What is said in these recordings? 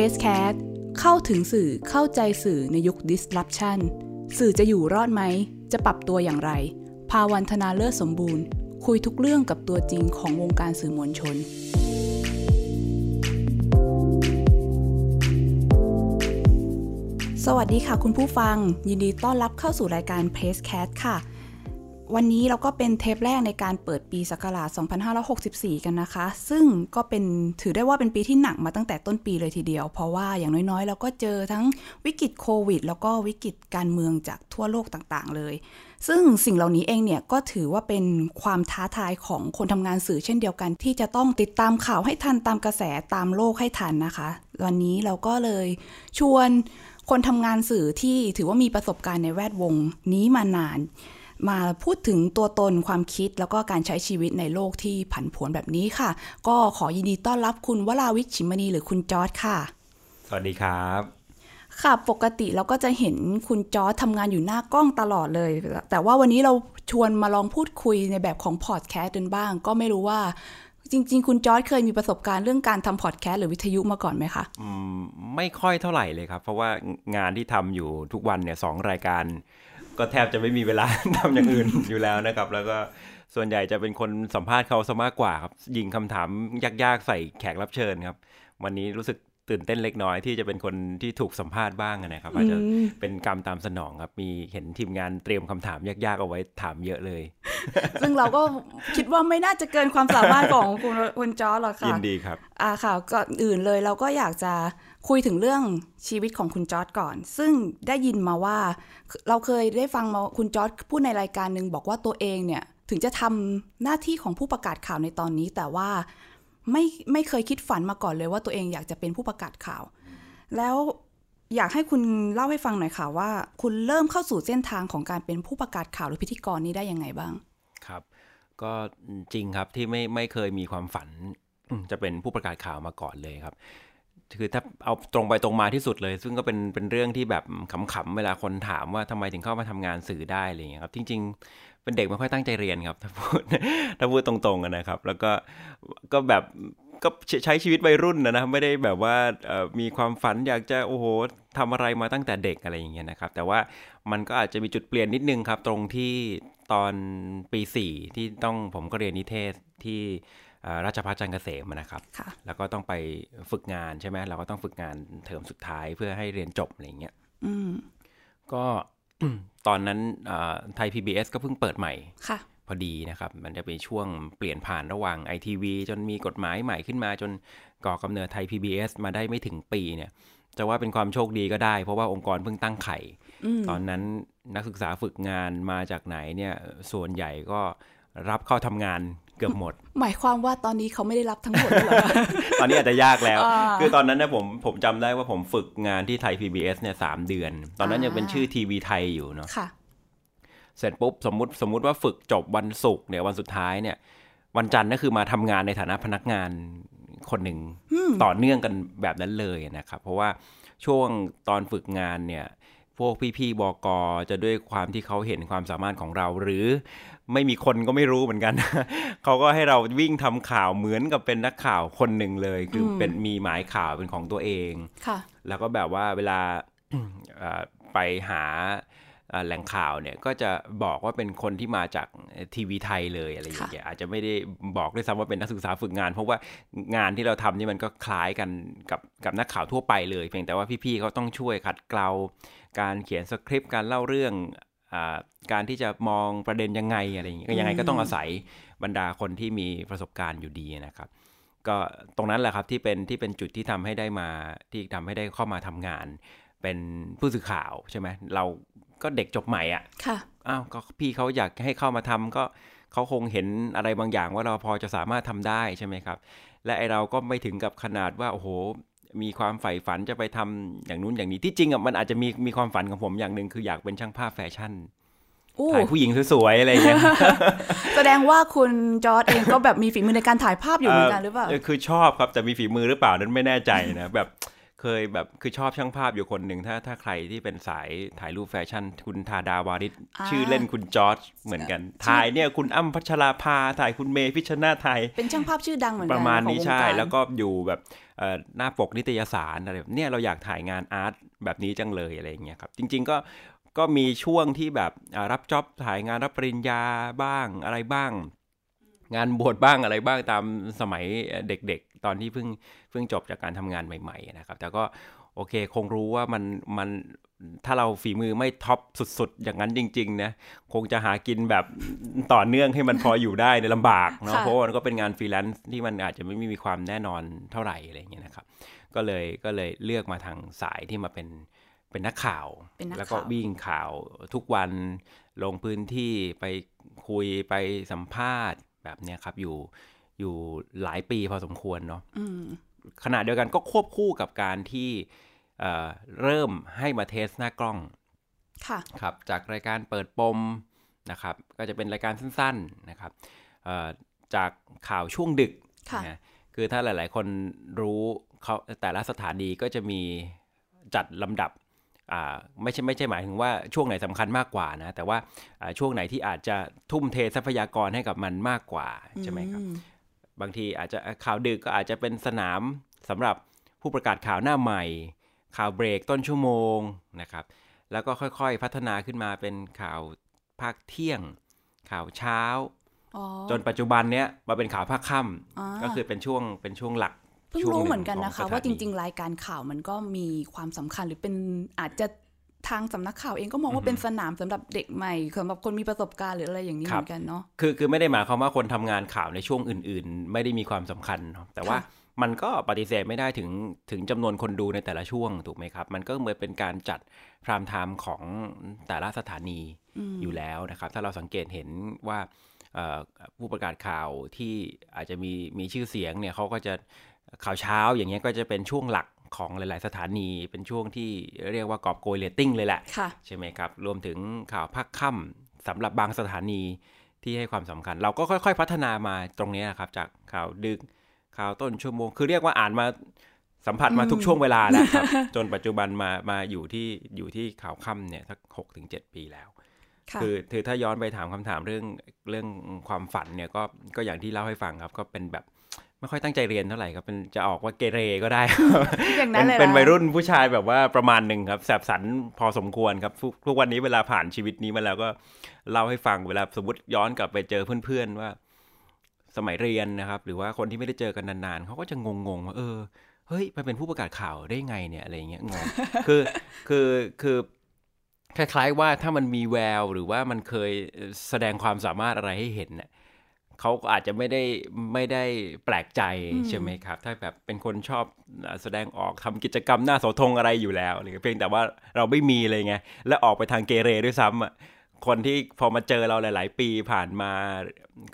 Place Cat เข้าถึงสื่อเข้าใจสื่อในยุค disruption สื่อจะอยู่รอดไหม จะปรับตัวอย่างไร ภาวันธนาเลิศสมบูรณ์ คุยทุกเรื่องกับตัวจริงของวงการสื่อมวลชน สวัสดีค่ะคุณผู้ฟัง ยินดีต้อนรับเข้าสู่รายการ Place Cat ค่ะ วันนี้เราก็เป็นเทปแรกในการเปิดปีศักราช 2564 กันนะคะ ซึ่งก็เป็นถือได้ว่าเป็นปีที่หนักมาตั้งแต่ต้นปีเลยทีเดียว เพราะว่าอย่างน้อยๆ เราก็เจอทั้งวิกฤตโควิด แล้วก็วิกฤตการเมืองจากทั่วโลกต่างๆ เลย ซึ่งสิ่งเหล่านี้เองเนี่ยก็ถือว่าเป็นความท้าทายของคนทำงานสื่อเช่นเดียวกัน ที่จะต้องติดตามข่าวให้ทันตามกระแสตามโลกให้ทันนะคะ วันนี้เราก็เลยชวนคนทำงานสื่อที่ถือว่ามีประสบการณ์ในแวดวงนี้มานาน มาพูดถึงตัวตนความคิดแล้วก็การใช้ชีวิตในโลกที่ผันผวนแบบนี้ค่ะ ก็ขอยินดีต้อนรับคุณวราวิทย์ ฉิมมณีหรือคุณจอร์จค่ะ สวัสดีครับค่ะปกติเราก็จะเห็นคุณจอร์จทำงานอยู่หน้ากล้องตลอดเลย แต่ว่าวันนี้เราชวนมาลองพูดคุยในแบบของพอดแคสต์กันบ้าง ก็ไม่รู้ว่าจริง ๆ คุณจอร์จเคยมีประสบการณ์เรื่องการทำพอดแคสต์หรือวิทยุมาก่อนไหมคะอืมไม่ค่อยเท่าไหร่เลยครับ เพราะว่างานที่ทำอยู่ทุกวันเนี่ยสองรายการ ก็แทบจะไม่มีเวลาทำอย่างอื่นอยู่แล้วนะครับ แล้วก็ส่วนใหญ่จะเป็นคนสัมภาษณ์เขาซะมากกว่าครับยิงคำถามยากๆใส่แขกรับเชิญครับ วันนี้รู้สึกตื่นเต้นเล็กน้อยที่จะเป็นคนที่ถูกสัมภาษณ์บ้างนะครับอาจจะเป็นกรรมตามสนองครับ มีเห็นทีมงานเตรียมคำถามยากๆเอาไว้ถามเยอะเลย ซึ่งเราก็คิดว่าไม่น่าจะเกินความสามารถของคุณคุณจอร์ดหรอกค่ะยินดีครับอ่าค่ะก่อนอื่นเลยเราก็อยากจะ คุยถึงเรื่องชีวิตของคุณจอร์ดก่อน ซึ่งได้ยินมาว่า เราเคยได้ฟังมาคุณจอร์ดพูดในรายการหนึ่งบอกว่าตัวเองเนี่ย ถึงจะทำหน้าที่ของผู้ประกาศข่าวในตอนนี้ แต่ว่าไม่ไม่เคยคิดฝันมาก่อนเลยว่าตัวเองอยากจะเป็นผู้ประกาศข่าว แล้วอยากให้คุณเล่าให้ฟังหน่อยค่ะว่า คุณเริ่มเข้าสู่เส้นทางของการเป็นผู้ประกาศข่าวหรือพิธีกรนี้ได้ยังไงบ้าง ครับ ก็จริงครับที่ไม่ไม่เคยมีความฝันจะเป็นผู้ประกาศข่าวมาก่อนเลยครับ คือถ้าเอาตรงไปตรงมาที่สุดเลย ซึ่งก็เป็นเป็นเรื่องที่แบบขำๆเวลาคนถามว่าทำไมถึงเข้ามาทำงานสื่อได้อะไรอย่างเงี้ยครับ จริง ๆ เป็นเด็กไม่ค่อยตั้งใจเรียนครับ ถ้าพูดถ้าพูดตรงๆนะครับ แล้วก็ก็แบบก็ใช้ชีวิตวัยรุ่นนะนะไม่ได้แบบว่ามีความฝันอยากจะโอ้โหทำอะไรมาตั้งแต่เด็กอะไรอย่างเงี้ยนะครับ แต่ว่ามันก็อาจจะมีจุดเปลี่ยนนิดนึงครับ ตรงที่ตอนปีสี่ที่ต้องผมก็เรียนนิเทศที่ ราชภัฏจันทร์เกษมนะครับ แล้วก็ต้องไปฝึกงานใช่ไหมเราก็ต้องฝึกงานเทอมสุดท้ายเพื่อให้เรียนจบอะไรเงี้ยก็ตอนนั้นไทย PBS ก็เพิ่งเปิดใหม่พอดีนะครับ มันจะเป็นช่วงเปลี่ยนผ่านระหว่างไอทีวีจนมีกฎหมายใหม่ขึ้นมาจนก่อกำเนิดไทย PBS มาได้ไม่ถึงปีเนี่ยจะว่าเป็นความโชคดีก็ได้ เพราะว่าองค์กรเพิ่งตั้งไข่ ตอนนั้นนักศึกษาฝึกงานมาจากไหนเนี่ยส่วนใหญ่ก็รับเข้าทำงาน เกือบหมด หมายความว่าตอนนี้เขาไม่ได้รับทั้งหมดหรอตอนนี้อาจจะยากแล้ว คือตอนนั้นเนี่ยผมผมจำได้ว่าผมฝึกงานที่ไทย PBS เนี่ยสามเดือน ตอนนั้นยังเป็นชื่อทีวีไทยอยู่เนาะเสร็จปุ๊บสมมติสมมุติว่าฝึกจบวันศุกร์เนี่ยวันสุดท้ายเนี่ย วันจันทร์ก็คือมาทำงานในฐานะพนักงานคนหนึ่งต่อเนื่องกันแบบนั้นเลยนะครับ เพราะว่าช่วงตอนฝึกงานเนี่ยพวกพี่ๆบกจะด้วยความที่เขาเห็นความสามารถของเรา หรือ ไม่มีคนก็ไม่รู้เหมือนกัน เขาก็ให้เราวิ่งทำข่าวเหมือนกับเป็นนักข่าวคนหนึ่งเลย คือเป็นมีหมายข่าวเป็นของตัวเองแล้วก็แบบว่าเวลาไปหาแหล่งข่าวเนี่ยก็จะบอกว่าเป็นคนที่มาจากทีวีไทยเลยอะไรอย่างเงี้ยอาจจะไม่ได้บอกด้วยซ้ำว่าเป็นนักศึกษาฝึกงาน เพราะว่างานที่เราทำนี่มันก็คล้ายกันกับกับนักข่าวทั่วไปเลย เพียงแต่ว่าพี่ๆเขาต้องช่วยขัดเกลาการเขียนสคริปต์การเล่าเรื่องอ การที่จะมองประเด็นยังไงอะไรอย่างเงี้ยยังไงก็ต้องอาศัยบรรดาคนที่มีประสบการณ์อยู่ดีนะครับ ก็ตรงนั้นแหละครับที่เป็นที่เป็นจุดที่ทำให้ได้มาที่ทำให้ได้เข้ามาทำงาน เป็นผู้สื่อข่าวใช่ไหมเราก็เด็กจบใหม่อะค่ะอ้าวก็พี่เขาอยากให้เข้ามาทำก็เขาคงเห็นอะไรบางอย่างว่าเราพอจะสามารถทำได้ใช่ไหมครับ และไอเราก็ไม่ถึงกับขนาดว่าโอ้โห มีความใฝ่ฝันจะไปทำอย่างนู้นอย่างนี้ที่จริงอะมันอาจจะมีมีความฝันของผมอย่างหนึ่งคืออยากเป็นช่างภาพแฟชั่นถ่ายผู้หญิงสวยๆอะไรอย่างเงี้ยแสดงว่าคุณจอร์ดเองก็แบบมีฝีมือในการถ่ายภาพอยู่เหมือนกันหรือเปล่าคือชอบครับแต่มีฝีมือหรือเปล่านั้นไม่แน่ใจนะแบบเคยแบบคือชอบช่างภาพอยู่คนหนึ่งถ้าถ้าใครที่เป็นสายถ่ายรูปแฟชั่น คุณธาดาวาริชชื่อเล่นคุณจอร์จเหมือนกัน ถ่ายเนี่ยคุณอั้มพัชราภาถ่ายคุณเมย์พิชญ์นาฏเป็นช่างภาพชื่อดังเหมือนกันประมาณนี้ใช่แล้วก็อยู่แบบ หน้าปกนิตยสารอะไรแบบเนี่ยเราอยากถ่ายงาน art แบบนี้จังเลยอะไรอย่างเงี้ยครับจริง ๆก็ก็มีช่วงที่แบบรับ job ถ่ายงานรับปริญญาบ้างอะไรบ้าง งานบวชบ้างอะไรบ้างตามสมัยเด็กๆ ตอนที่เพิ่งเพิ่งจบจากการทำงานใหม่ ๆ นะครับ แต่ก็โอเคคงรู้ว่ามันมัน ถ้าเราฝีมือไม่ top สุดๆ อย่างนั้นจริงๆนะคงจะหากินแบบต่อเนื่องให้มันพออยู่ได้เนี่ยลำบากเนาะเพราะมันก็เป็นงานฟรีแลนซ์ที่มันอาจจะไม่มีความแน่นอนเท่าไหร่อะไรอย่างเงี้ยนะครับ ก็เลยก็เลยเลือกมาทางสายที่มาเป็นเป็นนักข่าว แล้วก็วิ่งข่าวทุกวันลงพื้นที่ไปคุยไปสัมภาษณ์แบบนี้ครับอยู่อยู่หลายปีพอสมควรเนาะขณะเดียวกันก็ควบคู่กับการที่ เริ่มให้มาเทสหน้ากล้องค่ะครับจากรายการเปิดปมนะครับ ก็จะเป็นรายการสั้นๆนะครับจากข่าวช่วงดึกนะคือถ้าหลายๆ คนรู้เขาแต่ละสถานีก็จะมีจัดลำดับไม่ใช่ไม่ใช่หมายถึงว่าช่วงไหนสำคัญมากกว่านะ แต่ว่าช่วงไหนที่อาจจะทุ่มเททรัพยากรให้กับมันมากกว่าใช่ไหมครับ บางทีอาจจะข่าวดึกก็อาจจะเป็นสนามสำหรับผู้ประกาศข่าวหน้าใหม่ ข่าวเบรกต้นชั่วโมงนะครับ แล้วก็ค่อยๆพัฒนาขึ้นมาเป็นข่าวภาคเที่ยง ข่าวเช้า จนปัจจุบันเนี้ยมาเป็นข่าวภาคค่ำก็คือเป็นช่วงเป็นช่วงหลักเพิ่งรู้เหมือนกันนะคะ ว่าจริง ๆ รายการข่าวมันก็มีความสำคัญหรือเป็นอาจจะทางสำนักข่าวเองก็มองว่าเป็นสนามสำหรับเด็กใหม่สำหรับคนมีประสบการณ์หรืออะไรอย่างนี้เหมือนกันเนาะคือคือไม่ได้หมายความว่าคนทำงานข่าวในช่วงอื่น ๆ ไม่ได้มีความสำคัญแต่ว่า มันก็ปฏิเสธไม่ได้ถึงถึงจำนวนคนดูในแต่ละช่วงถูกไหมครับ มันก็เหมือนเป็นการจัดพรามไทม์ของแต่ละสถานีอยู่แล้วนะครับ ถ้าเราสังเกตเห็นว่าผู้ประกาศข่าวที่อาจจะมีมีชื่อเสียงเนี่ยเขาก็จะข่าวเช้าอย่างเงี้ยก็จะเป็นช่วงหลักของหลาย ๆ สถานีเป็นช่วงที่เรียกว่ากอบโกยเรตติ้งเลยแหละะใช่ไหมครับ รวมถึงข่าวพักค่ำสำหรับบางสถานีที่ให้ความสำคัญ เราก็ค่อย ๆ พัฒนามาตรงนี้นะครับ จากข่าวดึก ข่าวต้นชั่วโมง คือเรียกว่าอ่านมาสัมผัสมาทุกช่วงเวลาแล้วครับ จนปัจจุบันมามาอยู่ที่อยู่ที่ข่าวค่ำเนี่ยสักหกถึงเจ็ดปีแล้วคือคือถ้าย้อนไปถามคำถามเรื่องเรื่องความฝันเนี่ยก็ก็อย่างที่เล่าให้ฟังครับ ก็เป็นแบบไม่ค่อยตั้งใจเรียนเท่าไหร่ครับเป็นจะออกว่าเกเรก็ได้อย่างนั้นเลยเป็นวัยรุ่นผู้ชายแบบว่าประมาณหนึ่งครับแสบสันพอสมควรครับทุกวันนี้เวลาผ่านชีวิตนี้มาแล้วก็เล่าให้ฟังเวลาสมมติย้อนกลับไปเจอเพื่อนๆว่า สมัยเรียนนะครับ หรือว่าคนที่ไม่ได้เจอกันนานๆเขาก็จะงงๆว่าเออเฮ้ยไปเป็นผู้ประกาศข่าวได้ไงเนี่ยอะไรเงี้ยงงคือคือคือคล้ายๆว่าถ้ามันมีแววหรือว่ามันเคยแสดงความสามารถอะไรให้เห็นเนี่ยเขาอาจจะไม่ได้ไม่ได้แปลกใจใช่ไหมครับ ถ้าแบบเป็นคนชอบแสดงออกทำกิจกรรมหน้าเสาธงอะไรอยู่แล้วเพียงแต่ว่าเราไม่มีเลยไง และออกไปทางเกเรด้วยซ้ำอะ คนที่พอมาเจอเราหลาย ๆ ปีผ่านมา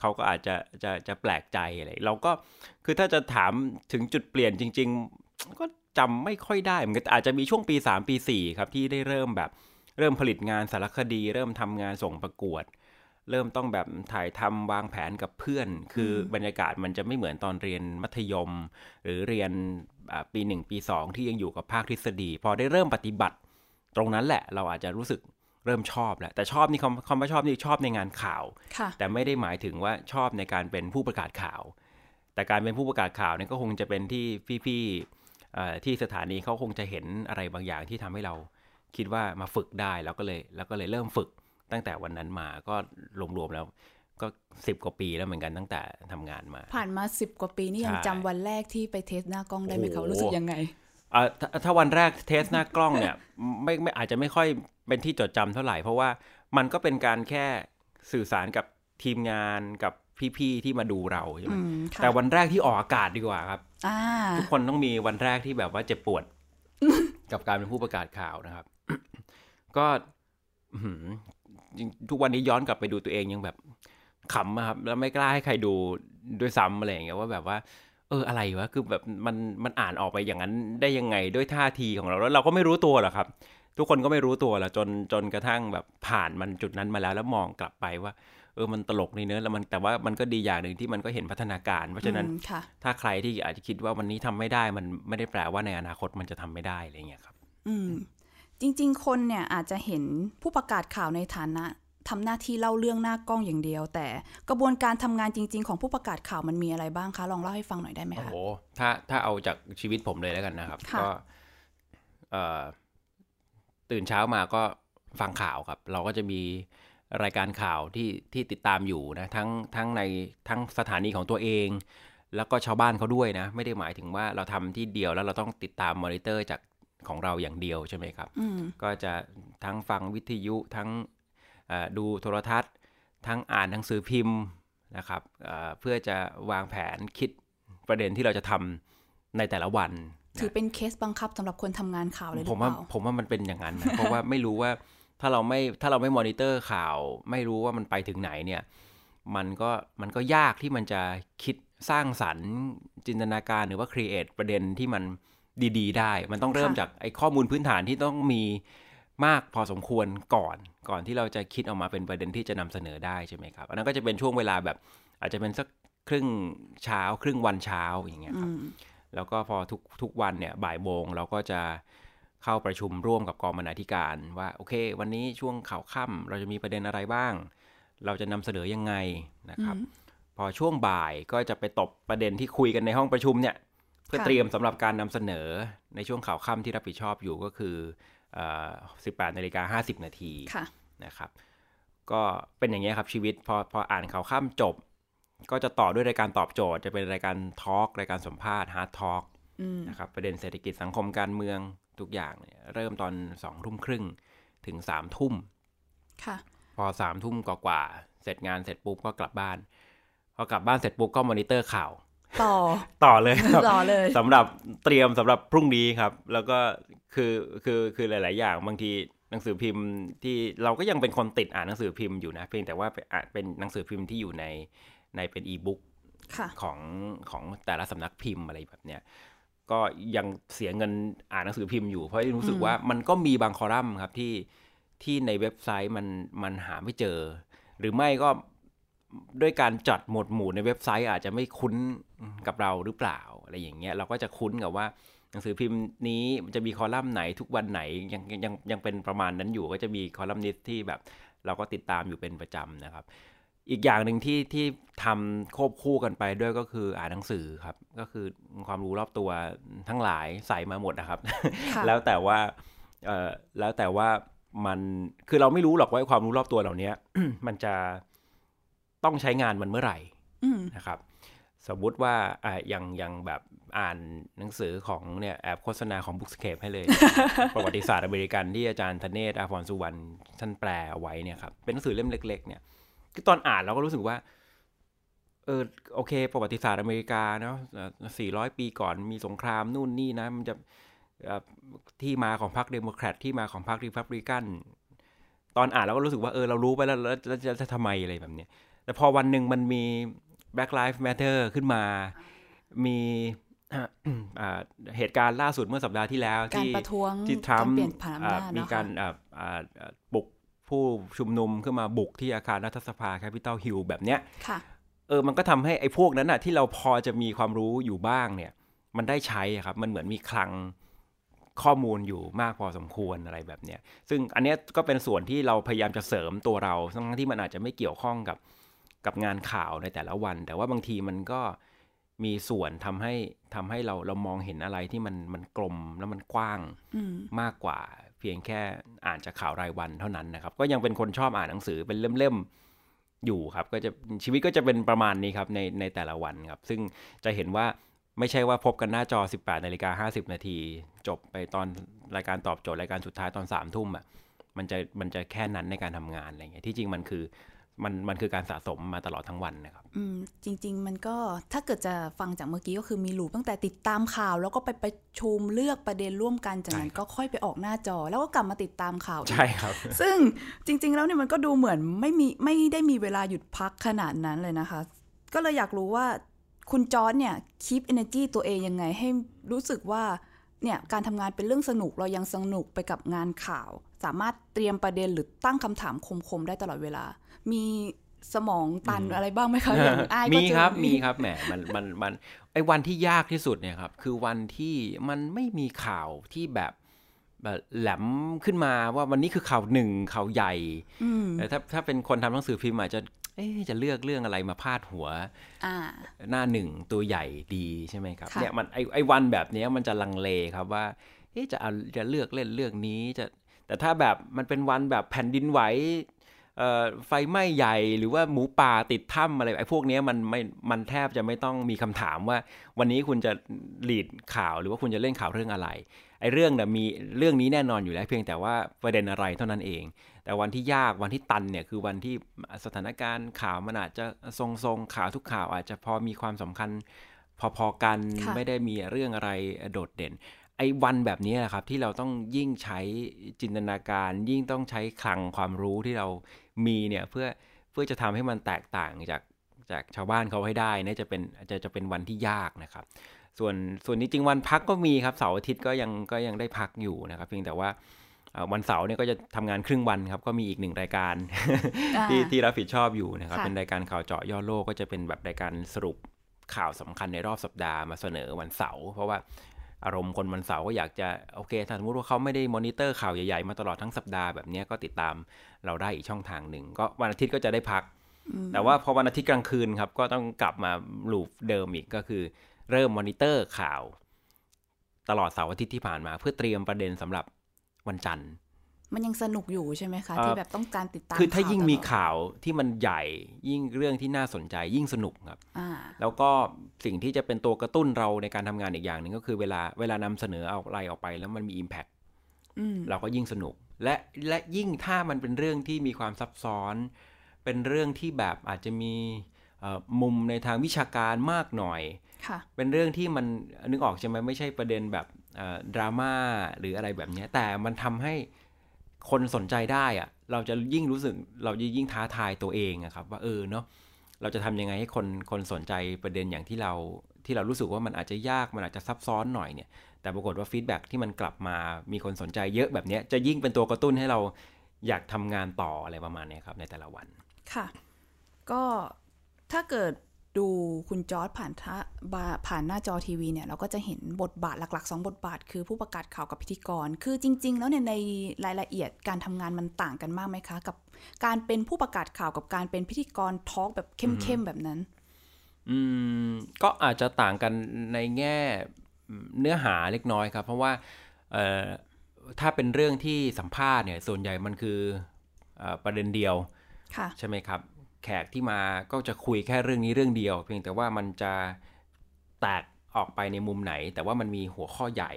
เขาก็อาจจะจะจะแปลกใจอะไรเราก็คือถ้าจะถามถึงจุดเปลี่ยนจริง ๆ ก็จำไม่ค่อยได้มันอาจจะมีช่วงปี 3 ปี 4 ครับที่ได้เริ่มแบบเริ่มผลิตงานสารคดี เริ่มทำงานส่งประกวด เริ่มต้องแบบถ่ายทำวางแผนกับเพื่อน คือบรรยากาศมันจะไม่เหมือนตอนเรียนมัธยม หรือเรียนปีหนึ่งปีสองที่ยังอยู่กับภาคทฤษฎี พอได้เริ่มปฏิบัติ ตรงนั้นแหละเราอาจจะรู้สึก เริ่มชอบแหละแต่ชอบนี่คำคำว่าชอบนี่ชอบในงานข่าว แต่ไม่ได้หมายถึงว่าชอบในการเป็นผู้ประกาศข่าว แต่การเป็นผู้ประกาศข่าวนี่ก็คงจะเป็นที่พี่ๆที่สถานีเขาคงจะเห็นอะไรบางอย่างที่ทำให้เราคิดว่ามาฝึกได้แล้วก็เลยแล้วก็เลยเริ่มฝึกตั้งแต่วันนั้นมาก็รวมๆแล้วก็สิบกว่าปีแล้วเหมือนกันตั้งแต่ทำงานมา ผ่านมาสิบกว่าปีนี่ยังจำวันแรกที่ไปเทสหน้ากล้องได้ไหมเขารู้สึกยังไงอ่าถ้าวันแรกเทสหน้ากล้องเนี่ยไม่ไม่อาจจะไม่ค่อย เป็นที่จดจำเท่าไหร่ เพราะว่ามันก็เป็นการแค่สื่อสารกับทีมงานกับพี่ๆที่มาดูเราใช่ไหมแต่วันแรกที่ออกอากาศดีกว่าครับทุกคนต้องมีวันแรกที่แบบว่าเจ็บปวด กับการเป็นผู้ประกาศข่าวนะครับ ก็ทุกวันนี้ย้อนกลับไปดูตัวเองยังแบบขำครับ แล้วไม่กล้าให้ใครดูด้วยซ้ำอะไรอย่างเงี้ยว่าแบบว่า เอออะไรวะคือแบบมันมันอ่านออกไปอย่างนั้นได้ยังไงด้วยท่าทีของเราแล้วเราก็ไม่รู้ตัวหรอกครับ ทุกคนก็ไม่รู้ตัวหรอกจนจนกระทั่งแบบผ่านมันจุดนั้นมาแล้วแล้วมองกลับไปว่า เออมันตลกในเนื้อแล้วมันแต่ว่ามันก็ดีอย่างหนึ่งที่มันก็เห็นพัฒนาการ เพราะฉะนั้นถ้าใครที่อาจจะคิดว่าวันนี้ทำไม่ได้มันไม่ได้แปลว่าในอนาคตมันจะทำไม่ได้อะไรเงี้ยครับ อืม จริง ๆ คนเนี่ยอาจจะเห็นผู้ประกาศข่าวในฐานะทำหน้าที่เล่าเรื่องหน้ากล้องอย่างเดียว แต่กระบวนการทำงานจริง ๆ ของผู้ประกาศข่าวมันมีอะไรบ้างคะลองเล่าให้ฟังหน่อยได้ไหมคะโอ้โหถ้าถ้าเอาจากชีวิตผมเลยแล้วกันนะครับ ก็ ตื่นเช้ามาก็ฟังข่าวครับ เราก็จะมีรายการข่าวที่ที่ติดตามอยู่นะทั้งทั้งในทั้งสถานีของตัวเอง แล้วก็ชาวบ้านเขาด้วยนะ ไม่ได้หมายถึงว่าเราทำที่เดียวแล้วเราต้องติดตามมอนิเตอร์จากของเราอย่างเดียวใช่ไหมครับ ก็จะทั้งฟังวิทยุทั้งดูโทรทัศน์ ทั้งอ่านหนังสือพิมพ์นะครับเพื่อจะวางแผนคิดประเด็นที่เราจะทำในแต่ละวัน ถือเป็นเคสบังคับสำหรับคนทำงานข่าวเลยหรือเปล่าผมว่าผมว่ามันเป็นอย่างนั้นนะเพราะว่าไม่รู้ว่าถ้าเราไม่ถ้าเราไม่มอนิเตอร์ข่าว ไม่รู้ว่ามันไปถึงไหนเนี่ย มันก็มันก็ยากที่มันจะคิดสร้างสรรค์จินตนาการหรือว่าครีเอทประเด็นที่มันดีๆ ได้ มันต้องเริ่มจากไอ้ข้อมูลพื้นฐานที่ต้องมีมากพอสมควรก่อน ก่อนที่เราจะคิดออกมาเป็นประเด็นที่จะนำเสนอได้ใช่ไหมครับอันนั้นก็จะเป็นช่วงเวลาแบบ อาจจะเป็นสักครึ่งเช้า ครึ่งวันเช้าอย่างเงี้ยครับ แล้วก็พอทุกทุกวันเนี่ยบ่ายโมงเราก็จะเข้าประชุมร่วมกับกองบรรณาธิการ ว่าโอเค วันนี้ช่วงข่าวค่ำเราจะมีประเด็นอะไรบ้าง เราจะนำเสนอยังไงนะครับ พอช่วงบ่ายก็จะไปตบประเด็นที่คุยกันในห้องประชุมเนี่ยเพื่อเตรียมสำหรับการนำเสนอในช่วงข่าวค่ำที่รับผิดชอบอยู่ก็คือ18นาฬิกา50 นาทีนะครับ ก็เป็นอย่างนี้ครับชีวิตพอพออ่านข่าวค่ำจบ ก็จะต่อด้วยรายการตอบโจทย์ จะเป็นรายการ talk รายการสัมภาษณ์ hard talk นะครับประเด็นเศรษฐกิจสังคมการเมืองทุกอย่างเนี่ยเริ่มตอนสองทุ่มครึ่งถึงสามทุ่มพอสามทุ่มกว่าเสร็จงานเสร็จปุ๊บก็กลับบ้าน พอกลับบ้านเสร็จปุ๊บก็มอนิเตอร์ข่าว ต่อ ต่อเลยต่อเลยสำหรับเตรียมสำหรับพรุ่งนี้ครับ แล้วก็คือคือคือหลาย ๆ อย่างบางทีหนังสือพิมพ์ที่เราก็ยังเป็นคนติดอ่านหนังสือพิมพ์อยู่นะเพียงแต่ว่าเป็นหนังสือพิมพ์ที่อยู่ใน ในเป็นอีบุ๊กของของแต่ละสำนักพิมพ์อะไรแบบเนี้ยก็ยังเสียเงินอ่านหนังสือพิมพ์อยู่เพราะรู้สึกว่ามันก็มีบางคอลัมน์ครับที่ที่ในเว็บไซต์มันมันหาไม่เจอ หรือไม่ก็ด้วยการจัดหมวดหมู่ในเว็บไซต์อาจจะไม่คุ้นกับเราหรือเปล่าอะไรอย่างเงี้ยเราก็จะคุ้นกับว่าหนังสือพิมพ์นี้จะมีคอลัมน์ไหนทุกวันไหนยังยังยังเป็นประมาณนั้นอยู่ก็จะมีคอลัมนิสที่แบบเราก็ติดตามอยู่เป็นประจำนะครับ อีกอย่างหนึ่งที่ที่ทำควบคู่กันไปด้วยก็คืออ่านหนังสือครับ ก็คือความรู้รอบตัวทั้งหลายใส่มาหมดนะครับ แล้วแต่ว่าเอ่อแล้วแต่ว่ามันคือเราไม่รู้หรอกว่าความรู้รอบตัวเหล่านี้มันจะต้องใช้งานมันเมื่อไหร่นะครับ สมมุติว่าอ่าอย่างอย่างแบบอ่านหนังสือของเนี่ยแอบโฆษณาของบุ๊กสเคปให้เลย ประวัติศาสตร์อเมริกันที่อาจารย์ธเนศอาฟอนสุวรรณท่านแปลเอาไว้เนี่ยครับเป็นหนังสือเล่มเล็ก ๆ เนี่ยคือ ตอนอ่านเราก็รู้สึกว่า เออโอเค ประวัติศาสตร์อเมริกาเนาะสี่ร้อยปีก่อนมีสงครามนู่นนี่นะ มันจะที่มาของพรรคเดโมแครตที่มาของพรรครีพับลิกันตอนอ่านเราก็รู้สึกว่าเออเรารู้ไปแล้วแล้วจะจะทำไมอะไรแบบเนี้ยแต่พอวันหนึ่งมันมี Black Lives Matter ขึ้นมา มีเหตุการณ์ล่าสุดเมื่อสัปดาห์ที่แล้ว ที่ที่ทรัมป์มีการบุก ผู้ชุมนุมขึ้นมาบุกที่อาคารรัฐสภาแคปิตอลฮิลแบบเนี้ยเออมันก็ทำให้ไอ้พวกนั้นอะที่เราพอจะมีความรู้อยู่บ้างเนี่ย มันได้ใช้ครับ มันเหมือนมีคลังข้อมูลอยู่มากพอสมควรอะไรแบบเนี้ยซึ่งอันนี้ก็เป็นส่วนที่เราพยายามจะเสริมตัวเราทั้งที่มันอาจจะไม่เกี่ยวข้องกับกับงานข่าวในแต่ละวัน แต่ว่าบางทีมันก็มีส่วนทำให้ทำให้เราเรามองเห็นอะไรที่มันมันกลมแล้วมันกว้างมากกว่า พียงแค่อ่านจากข่าวรายวันเท่านั้นนะครับ ก็ยังเป็นคนชอบอ่านหนังสือเป็นเล่มๆอยู่ครับ ก็จะชีวิตก็จะเป็นประมาณนี้ครับในในแต่ละวันครับ ซึ่งจะเห็นว่าไม่ใช่ว่าพบกันหน้าจอ 18นาฬิกา50 นาที จบไปตอนรายการตอบโจทย์รายการสุดท้ายตอน3ทุ่มอะมันจะมันจะแค่นั้นในการทำงานอะไรเงี้ยที่จริงมันคือ มันมันคือการสะสมมาตลอดทั้งวันนะครับอืมจริง ๆ มันก็ถ้าเกิดจะฟังจากเมื่อกี้ก็คือมีหลูตั้งแต่ติดตามข่าว แล้วก็ไปประชุมเลือกประเด็นร่วมกันจากนั้นก็ค่อยไปออกหน้าจอ แล้วก็กลับมาติดตามข่าวใช่ครับ ซึ่งจริง ๆ แล้วเนี่ยมันก็ดูเหมือนไม่มีไม่ได้มีเวลาหยุดพักขนาดนั้นเลยนะคะ ก็เลยอยากรู้ว่าคุณจอร์ดเนี่ยคีปเอเนจีตัวเองยังไงให้รู้สึกว่า เนี่ยการทำงานเป็นเรื่องสนุกเรายังสนุกไปกับงานข่าว สามารถเตรียมประเด็นหรือตั้งคำถามคมๆได้ตลอดเวลา มีสมองตันอะไรบ้างไหมคะอย่างอ้ายมีครับมีครับแหมมันมันมันไอ้วันที่ยากที่สุดเนี่ยครับคือวันที่มันไม่มีข่าวที่แบบแบบแหลมขึ้นมาว่าวันนี้คือข่าวหนึ่งข่าวใหญ่แต่ถ้าถ้าเป็นคนทำหนังสือพิมพ์อาจจะ เอ๊จะเลือกเรื่องอะไรมาพาดหัวหน้าหนึ่งตัวใหญ่ดีใช่ไหมครับเนี่ยมันไอไอวันแบบนี้มันจะลังเลครับว่าจะเอาจะเลือกเล่นเรื่องนี้จะแต่ถ้าแบบมันเป็นวันแบบแผ่นดินไหวไฟไหม้ใหญ่หรือว่าหมูป่าติดถ้ำอะไรไอ้พวกนี้มันไม่มันแทบจะไม่ต้องมีคำถามว่า วันนี้คุณจะหลีดข่าวหรือว่าคุณจะเล่นข่าวเรื่องอะไรไอ้เรื่องเนี่ยมีเรื่องนี้แน่นอนอยู่แล้วเพียงแต่ว่าประเด็นอะไรเท่านั้นเอง แต่วันที่ยากวันที่ตันเนี่ยคือวันที่สถานการณ์ข่าวมันอาจจะทรงๆข่าวทุกข่าวอาจจะพอมีความสำคัญพอๆกันไม่ได้มีเรื่องอะไรโดดเด่น ไอ้วันแบบนี้แหละครับที่เราต้องยิ่งใช้จินตนาการ ยิ่งต้องใช้คลังความรู้ที่เรามีเนี่ยเพื่อเพื่อจะทำให้มันแตกต่างจากจากชาวบ้านเขาให้ได้นี่จะเป็นจะจะเป็นวันที่ยากนะครับ ส่วนส่วนนี้จริงวันพักก็มีครับเสาร์อาทิตย์ก็ยังก็ยังได้พักอยู่นะครับ เพียงแต่ว่า วันเสาร์เนี่ยก็จะทำงานครึ่งวันครับ ก็มีอีกหนึ่งรายการที่ที่รับผิดชอบอยู่นะครับ เป็นรายการข่าวเจาะย่อโลกก็จะเป็นแบบรายการสรุปข่าวสำคัญในรอบสัปดาห์มาเสนอวันเสาร์เพราะว่าอารมณ์คนวันเสาร์ก็อยากจะโอเคถ้าสมมติว่าเขาไม่ได้มอนิเตอร์ข่าวใหญ่ๆ มาตลอดทั้งสัปดาห์แบบนี้ก็ติดตามเราได้อีกช่องทางหนึ่ง ก็วันอาทิตย์ก็จะได้พัก แต่ว่าพอวันอาทิตย์กลางคืนครับ ก็ต้องกลับมาลูปเดิมอีกก็คือ เริ่มมอนิเตอร์ข่าว ตลอดเสาร์อาทิตย์ที่ผ่านมา เพื่อเตรียมประเด็นสำหรับ วันจันทร์ มันยังสนุกอยู่ใช่ไหมคะ ที่แบบต้องการติดตามคือถ้ายิ่งมีข่าวที่มันใหญ่ยิ่งเรื่องที่น่าสนใจยิ่งสนุกครับแล้วก็สิ่งที่จะเป็นตัวกระตุ้นเราในการทำงานอีกอย่างหนึ่งก็คือเวลาเวลานำเสนอเอาอะไรออกไปแล้วมันมีอิมแพคเราก็ยิ่งสนุก และและยิ่งถ้ามันเป็นเรื่องที่มีความซับซ้อน เป็นเรื่องที่แบบอาจจะมีมุมในทางวิชาการมากหน่อย เป็นเรื่องที่มันนึกออกใช่ไหมไม่ใช่ประเด็นแบบ ดราม่าหรืออะไรแบบนี้แต่มันทำให้คนสนใจได้อะเราจะยิ่งรู้สึกเราจะยิ่งท้าทายตัวเองอะครับ ว่าเออเนาะเราจะทำยังไงให้คนคนสนใจประเด็นอย่างที่เราที่เรารู้สึกว่ามันอาจจะยากมันอาจจะซับซ้อนหน่อยเนี่ย แต่ปรากฏว่า feedback ที่มันกลับมามีคนสนใจเยอะแบบนี้จะยิ่งเป็นตัวกระตุ้นให้เราอยากทำงานต่ออะไรประมาณนี้ครับในแต่ละวันค่ะ ก็ถ้าเกิด ดูคุณจอร์จผ่านทผ่านหน้าจอทีวีเนี่ยเราก็จะเห็นบทบาทหลักๆ 2 บทบาท คือผู้ประกาศข่าวกับพิธีกร คือจริง ๆ แล้วเนี่ยในรายละเอียดการทำงานมันต่างกันมากไหมคะ กับการเป็นผู้ประกาศข่าวกับการเป็นพิธีกร talk แบบเข้มๆแบบนั้น อืมก็อาจจะต่างกันในแง่เนื้อหาเล็กน้อยครับ เพราะว่าถ้าเป็นเรื่องที่สัมภาษณ์เนี่ยส่วนใหญ่มันคืออประเด็นเดียวใช่ไหมครับ แขกที่มาก็จะคุยแค่เรื่องนี้เรื่องเดียว เพียงแต่ว่ามันจะแตกออกไปในมุมไหน แต่ว่ามันมีหัวข้อใหญ่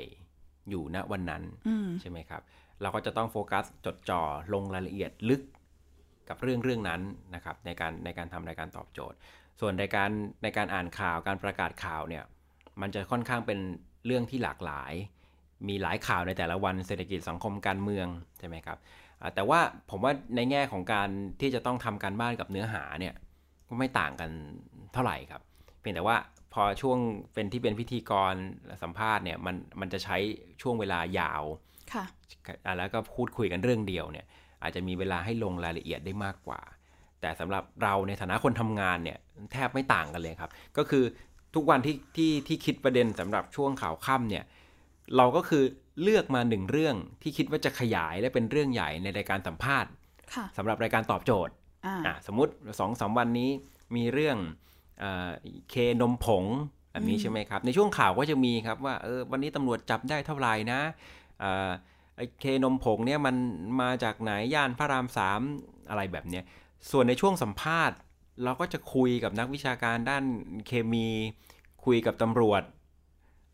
อยู่ณวันนั้นใช่ไหมครับ เราก็จะต้องโฟกัสจดจ่อลงรายละเอียดลึกกับเรื่องเรื่องนั้นนะครับ ในการในการทำรายการตอบโจทย์ ส่วนในการในการอ่านข่าวการประกาศข่าวเนี่ยมันจะค่อนข้างเป็นเรื่องที่หลากหลาย มีหลายข่าวในแต่ละวันเศรษฐกิจสังคมการเมืองใช่ไหมครับ แต่ว่าผมว่าในแง่ของการที่จะต้องทำการบ้านกับเนื้อหาเนี่ยก็ไม่ต่างกันเท่าไหร่ครับ เพียงแต่ว่าพอช่วงเป็นที่เป็นพิธีกรสัมภาษณ์เนี่ยมันมันจะใช้ช่วงเวลายาวค่ะแล้วก็พูดคุยกันเรื่องเดียวเนี่ย อาจจะมีเวลาให้ลงรายละเอียดได้มากกว่า แต่สำหรับเราในฐานะคนทำงานเนี่ยแทบไม่ต่างกันเลยครับ ก็คือทุกวันที่ที่ที่คิดประเด็นสำหรับช่วงข่าวค่ำเนี่ย เราก็คือเลือกมาหนึ่งเรื่องที่คิดว่าจะขยายและเป็นเรื่องใหญ่ในรายการสัมภาษณ์สำหรับรายการตอบโจทย์สมมติสองสามวันนี้มีเรื่องเคนมผงแบบนี้ใช่ไหมครับ ในช่วงข่าวก็จะมีครับว่าเออวันนี้ตำรวจจับได้เท่าไหร่นะไอ้เคนมผงเนี่ยมันมาจากไหนย่านพระรามสามอะไรแบบนี้ส่วนในช่วงสัมภาษณ์ เราก็จะคุยกับนักวิชาการด้านเคมี คุยกับตำรวจ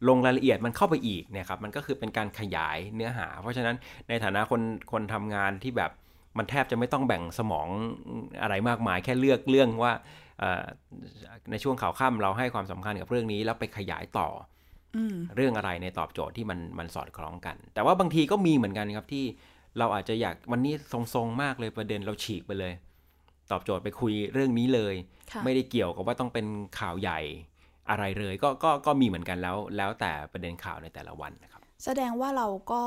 ลงรายละเอียดมันเข้าไปอีกเนี่ยครับมันก็คือเป็นการขยายเนื้อหา เพราะฉะนั้นในฐานะคนคนทำงานที่แบบมันแทบจะไม่ต้องแบ่งสมองอะไรมากมาย แค่เลือกเรื่องว่าในช่วงข่าวค่ำเราให้ความสำคัญกับเรื่องนี้ แล้วไปขยายต่อเรื่องอะไรในตอบโจทย์ที่มันมันสอดคล้องกัน แต่ว่าบางทีก็มีเหมือนกันครับที่เราอาจจะอยากวันนี้ทรงๆมากเลยประเด็นเราฉีกไปเลย ตอบโจทย์ไปคุยเรื่องนี้เลย ไม่ได้เกี่ยวกับว่าต้องเป็นข่าวใหญ่ อะไรเลยก็ก็ก็มีเหมือนกันแล้ว แล้วแต่ประเด็นข่าวในแต่ละวันนะครับ แสดงว่าเราก็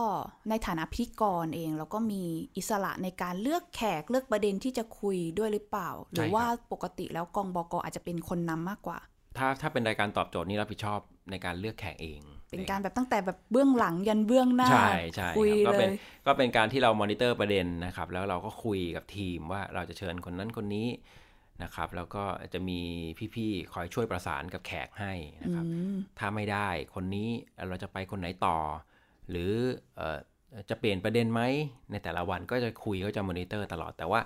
ในฐานะพิกรเอง เราก็มีอิสระในการเลือกแขกเลือกประเด็นที่จะคุยด้วยหรือเปล่า หรือว่าปกติแล้วกองบกอาจจะเป็นคนนำมากกว่า ถ้าถ้าเป็นรายการตอบโจทย์นี่รับผิดชอบในการเลือกแขกเอง เป็นการแบบตั้งแต่แบบเบื้องหลังยันเบื้องหน้า ใช่ใช่คุยก็เป็นก็เป็นการที่เรามอนิเตอร์ประเด็นนะครับ แล้วเราก็คุยกับทีมว่าเราจะเชิญคนนั้นคนนี้ นะครับแล้วก็จะมีพี่ๆคอยช่วยประสานกับแขกให้นะครับ ถ้าไม่ได้คนนี้เราจะไปคนไหนต่อ หรือจะเปลี่ยนประเด็นไหมในแต่ละวันก็จะคุยก็จะมอนิเตอร์ตลอด แต่ว่า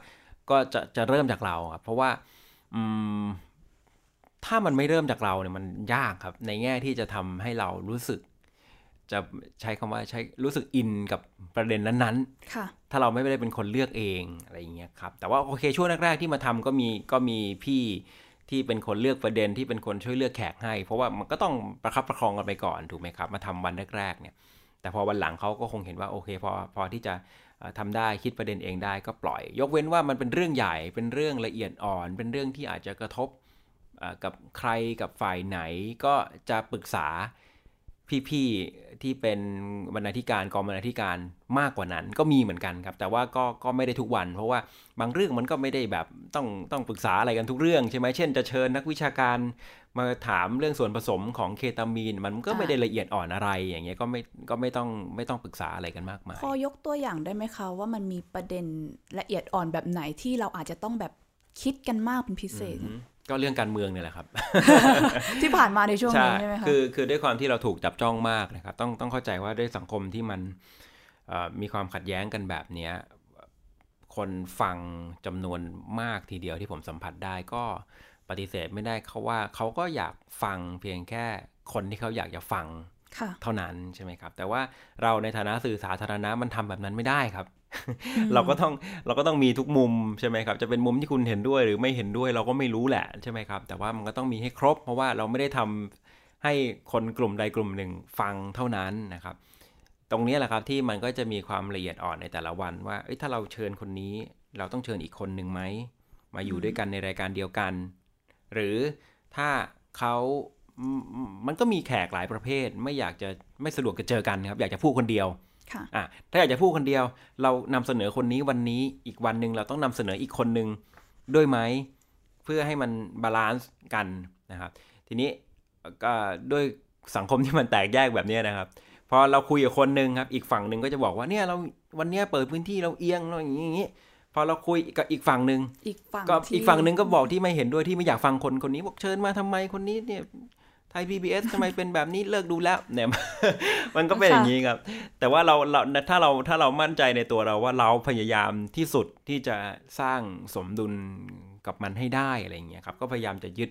ก็จะจะเริ่มจากเราครับเพราะว่าถ้ามันไม่เริ่มจากเราเนี่ยมันยากครับ ในแง่ที่จะทำให้เรารู้สึก จะใช้คำว่าใช้รู้สึกอินกับประเด็นนั้นๆค่ะถ้าเราไม่ได้เป็นคนเลือกเองอะไรอย่างเงี้ยครับ แต่ว่าโอเคช่วงแรกๆที่มาทำก็มีก็มีพี่ที่เป็นคนเลือกประเด็นที่เป็นคนช่วยเลือกแขกให้ เพราะว่ามันก็ต้องประคับประคองกันไปก่อนถูกไหมครับ มาทำวันแรกๆเนี่ย แต่พอวันหลังเขาก็คงเห็นว่าโอเคพอพอที่จะทำได้คิดประเด็นเองได้ก็ปล่อย ยกเว้นว่ามันเป็นเรื่องใหญ่เป็นเรื่องละเอียดอ่อน เป็นเรื่องที่อาจจะกระทบกับใครกับฝ่ายไหนก็จะปรึกษา พี่ๆที่เป็นบรรณาธิการกองบรรณาธิการมากกว่านั้น ก็มีเหมือนกันครับ แต่ว่าก็ก็ไม่ได้ทุกวัน เพราะว่าบางเรื่องมันก็ไม่ได้แบบต้องต้องปรึกษาอะไรกันทุกเรื่องใช่ไหมเช่นจะเชิญนักวิชาการมาถามเรื่องส่วนผสมของเคตามีน มันก็ไม่ได้ละเอียดอ่อนอะไรอย่างเงี้ยก็ไม่ก็ไม่ต้องไม่ต้องปรึกษาอะไรกันมากมายพอยกตัวอย่างได้ไหมคะว่ามันมีประเด็นละเอียดอ่อนแบบไหนที่เราอาจจะต้องแบบคิดกันมากเป็นพิเศษ ก็เรื่องการเมืองเนี่ยแหละครับ ที่ผ่านมาในช่วงนี้ใช่ไหมคะคือคือด้วยความที่เราถูกจับจ้องมากนะครับ ต้องต้องเข้าใจว่าด้วยสังคมที่มันมีความขัดแย้งกันแบบเนี้ยคนฟังจำนวนมากทีเดียวที่ผมสัมผัสได้ก็ปฏิเสธไม่ได้เขาว่าเขาก็อยากฟังเพียงแค่คนที่เขาอยากจะฟังเท่านั้นใช่ไหมครับ แต่ว่าเราในฐานะสื่อสาธารณะมันทำแบบนั้นไม่ได้ครับ เราก็ต้องเราก็ต้องมีทุกมุมใช่ไหมครับ จะเป็นมุมที่คุณเห็นด้วยหรือไม่เห็นด้วยเราก็ไม่รู้แหละใช่ไหมครับ แต่ว่ามันก็ต้องมีให้ครบ เพราะว่าเราไม่ได้ทำให้คนกลุ่มใดกลุ่มหนึ่งฟังเท่านั้นนะครับ ตรงนี้แหละครับที่มันก็จะมีความละเอียดอ่อนในแต่ละวันว่าถ้าเราเชิญคนนี้ เราต้องเชิญอีกคนหนึ่งไหมมาอยู่ด้วยกันในรายการเดียวกัน หรือถ้าเขามันก็มีแขกหลายประเภท ไม่อยากจะไม่สะดวกจะเจอกันครับ อยากจะพูดคนเดียว อะถ้าอยากจะพูดคนเดียว เรานำเสนอคนนี้วันนี้อีกวันหนึ่งเราต้องนำเสนออีกคนหนึ่งด้วยไหมเพื่อให้มัน balance กันนะครับ ทีนี้ก็ด้วยสังคมที่มันแตกแยกแบบนี้นะครับพอเราคุยกับคนหนึ่งครับ อีกฝั่งหนึ่งก็จะบอกว่าเนี่ยเราวันนี้เปิดพื้นที่เราเอียงเราอย่างนี้พอเราคุยกับอีกฝั่งหนึ่งอีกฝั่งก็อีกฝั่งหนึ่งก็บอกที่ไม่เห็นด้วยที่ไม่อยากฟังคนคนนี้บอกเชิญมาทำไมคนนี้เนี่ย ไทยพีบีเอสทำไมเป็นแบบนี้เลิกดูแล้วเนี่ยมันก็เป็นอย่างนี้ครับ แต่ว่าเราเราถ้าเราถ้าเรามั่นใจในตัวเราว่าเราพยายามที่สุดที่จะสร้างสมดุลกับมันให้ได้อะไรเงี้ยครับก็พยายามจะยึด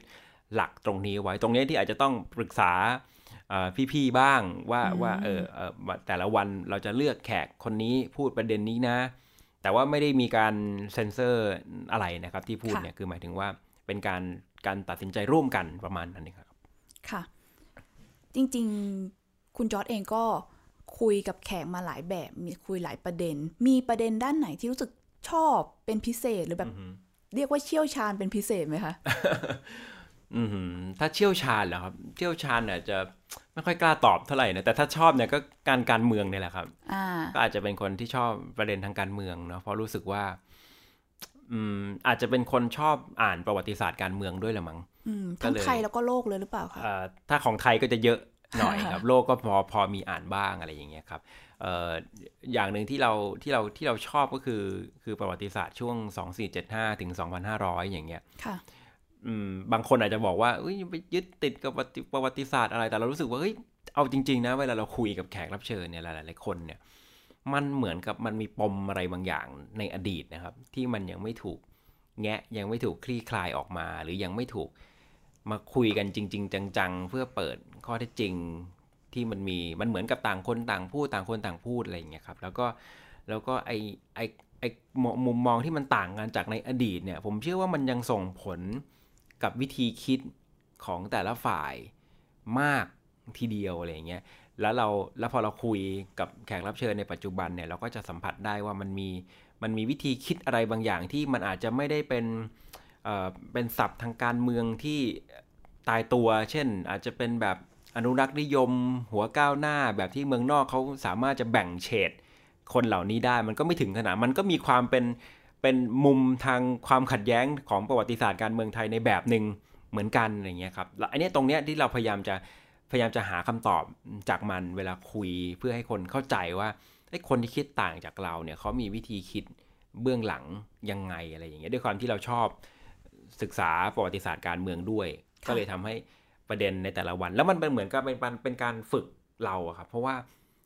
หลักตรงนี้ไว้ตรงนี้ที่อาจจะต้องปรึกษาพี่ๆบ้างว่าว่าเออแต่ละวันเราจะเลือกแขกคนนี้พูดประเด็นนี้นะ แต่ว่าไม่ได้มีการเซ็นเซอร์อะไรนะครับที่พูดเนี่ยคือหมายถึงว่าเป็นการการตัดสินใจร่วมกันประมาณนั้นเองครับ ค่ะ จริงๆ คุณจอร์ดเองก็คุยกับแขกมาหลายแบบ มีคุยหลายประเด็น มีประเด็นด้านไหนที่รู้สึกชอบเป็นพิเศษหรือแบบ เรียกว่าเชี่ยวชาญเป็นพิเศษไหมคะอืมถ้าเชี่ยวชาญเหรอครับ เชี่ยวชาญเนี่ยจะไม่ค่อยกล้าตอบเท่าไหร่นะ แต่ถ้าชอบเนี่ยก็การการเมืองเนี่ยแหละครับก็อาจจะเป็นคนที่ชอบประเด็นทางการเมืองเนาะ เพราะรู้สึกว่า อืม อาจจะเป็นคนชอบอ่านประวัติศาสตร์การเมืองด้วยแหละมั้ง ทั้งไทยแล้วก็โลกเลยหรือเปล่าคะถ้าของไทยก็จะเยอะหน่อยครับ โลกก็พอพอมีอ่านบ้างอะไรอย่างเงี้ยครับอย่างหนึ่งที่เราที่เราที่เราชอบก็คือคือประวัติศาสตร์ช่วง 2475 ถึง 2500 อย่างเงี้ยบางคนอาจจะบอกว่าไปยึดติดกับประวัติศาสตร์อะไร แต่เรารู้สึกว่าเฮ้ยเอาจริง ๆ นะ เวลาเราคุยกับแขกรับเชิญเนี่ยหลายๆคนเนี่ยมันเหมือนกับมันมีปมอะไรบางอย่างในอดีตนะครับ ที่มันยังไม่ถูกแงะยังไม่ถูกคลี่คลายออกมา หรือยังไม่ถูก มาคุยกันจริง ๆ จัง ๆ เพื่อเปิดข้อเท็จจริงที่มันมีมันเหมือนกับต่างคนต่างพูดต่างคนต่างพูดอะไรอย่างเงี้ยครับ แล้วก็แล้วก็ไอไอไอมุมมองที่มันต่างกันจากในอดีตเนี่ย ผมเชื่อว่ามันยังส่งผลกับวิธีคิดของแต่ละฝ่ายมากทีเดียวอะไรอย่างเงี้ยแล้วเราแล้วพอเราคุยกับแขกรับเชิญในปัจจุบันเนี่ยเราก็จะสัมผัสได้ว่ามันมีมันมีวิธีคิดอะไรบางอย่างที่มันอาจจะไม่ได้เป็น เป็นศัพท์ทางการเมืองที่ตายตัว เช่น อาจจะเป็นแบบอนุรักษ์นิยม หัวก้าวหน้าแบบที่เมืองนอกเขาสามารถจะแบ่งเฉดคนเหล่านี้ได้ มันก็ไม่ถึงขนาด มันก็มีความเป็นเป็นมุมทางความขัดแย้งของประวัติศาสตร์การเมืองไทยในแบบหนึ่งเหมือนกันอะไรเงี้ยครับอันนี้ตรงเนี้ยที่เราพยายามจะพยายามจะหาคำตอบจากมันเวลาคุยเพื่อให้คนเข้าใจว่าไอ้คนที่คิดต่างจากเราเนี่ยเขามีวิธีคิดเบื้องหลังยังไงอะไรอย่างเงี้ยด้วยความที่เราชอบ ศึกษาประวัติศาสตร์การเมืองด้วย ก็เลยทำให้ประเด็นในแต่ละวัน แล้วมันเป็นเหมือนกับเป็นเป็นการฝึกเราครับเพราะว่า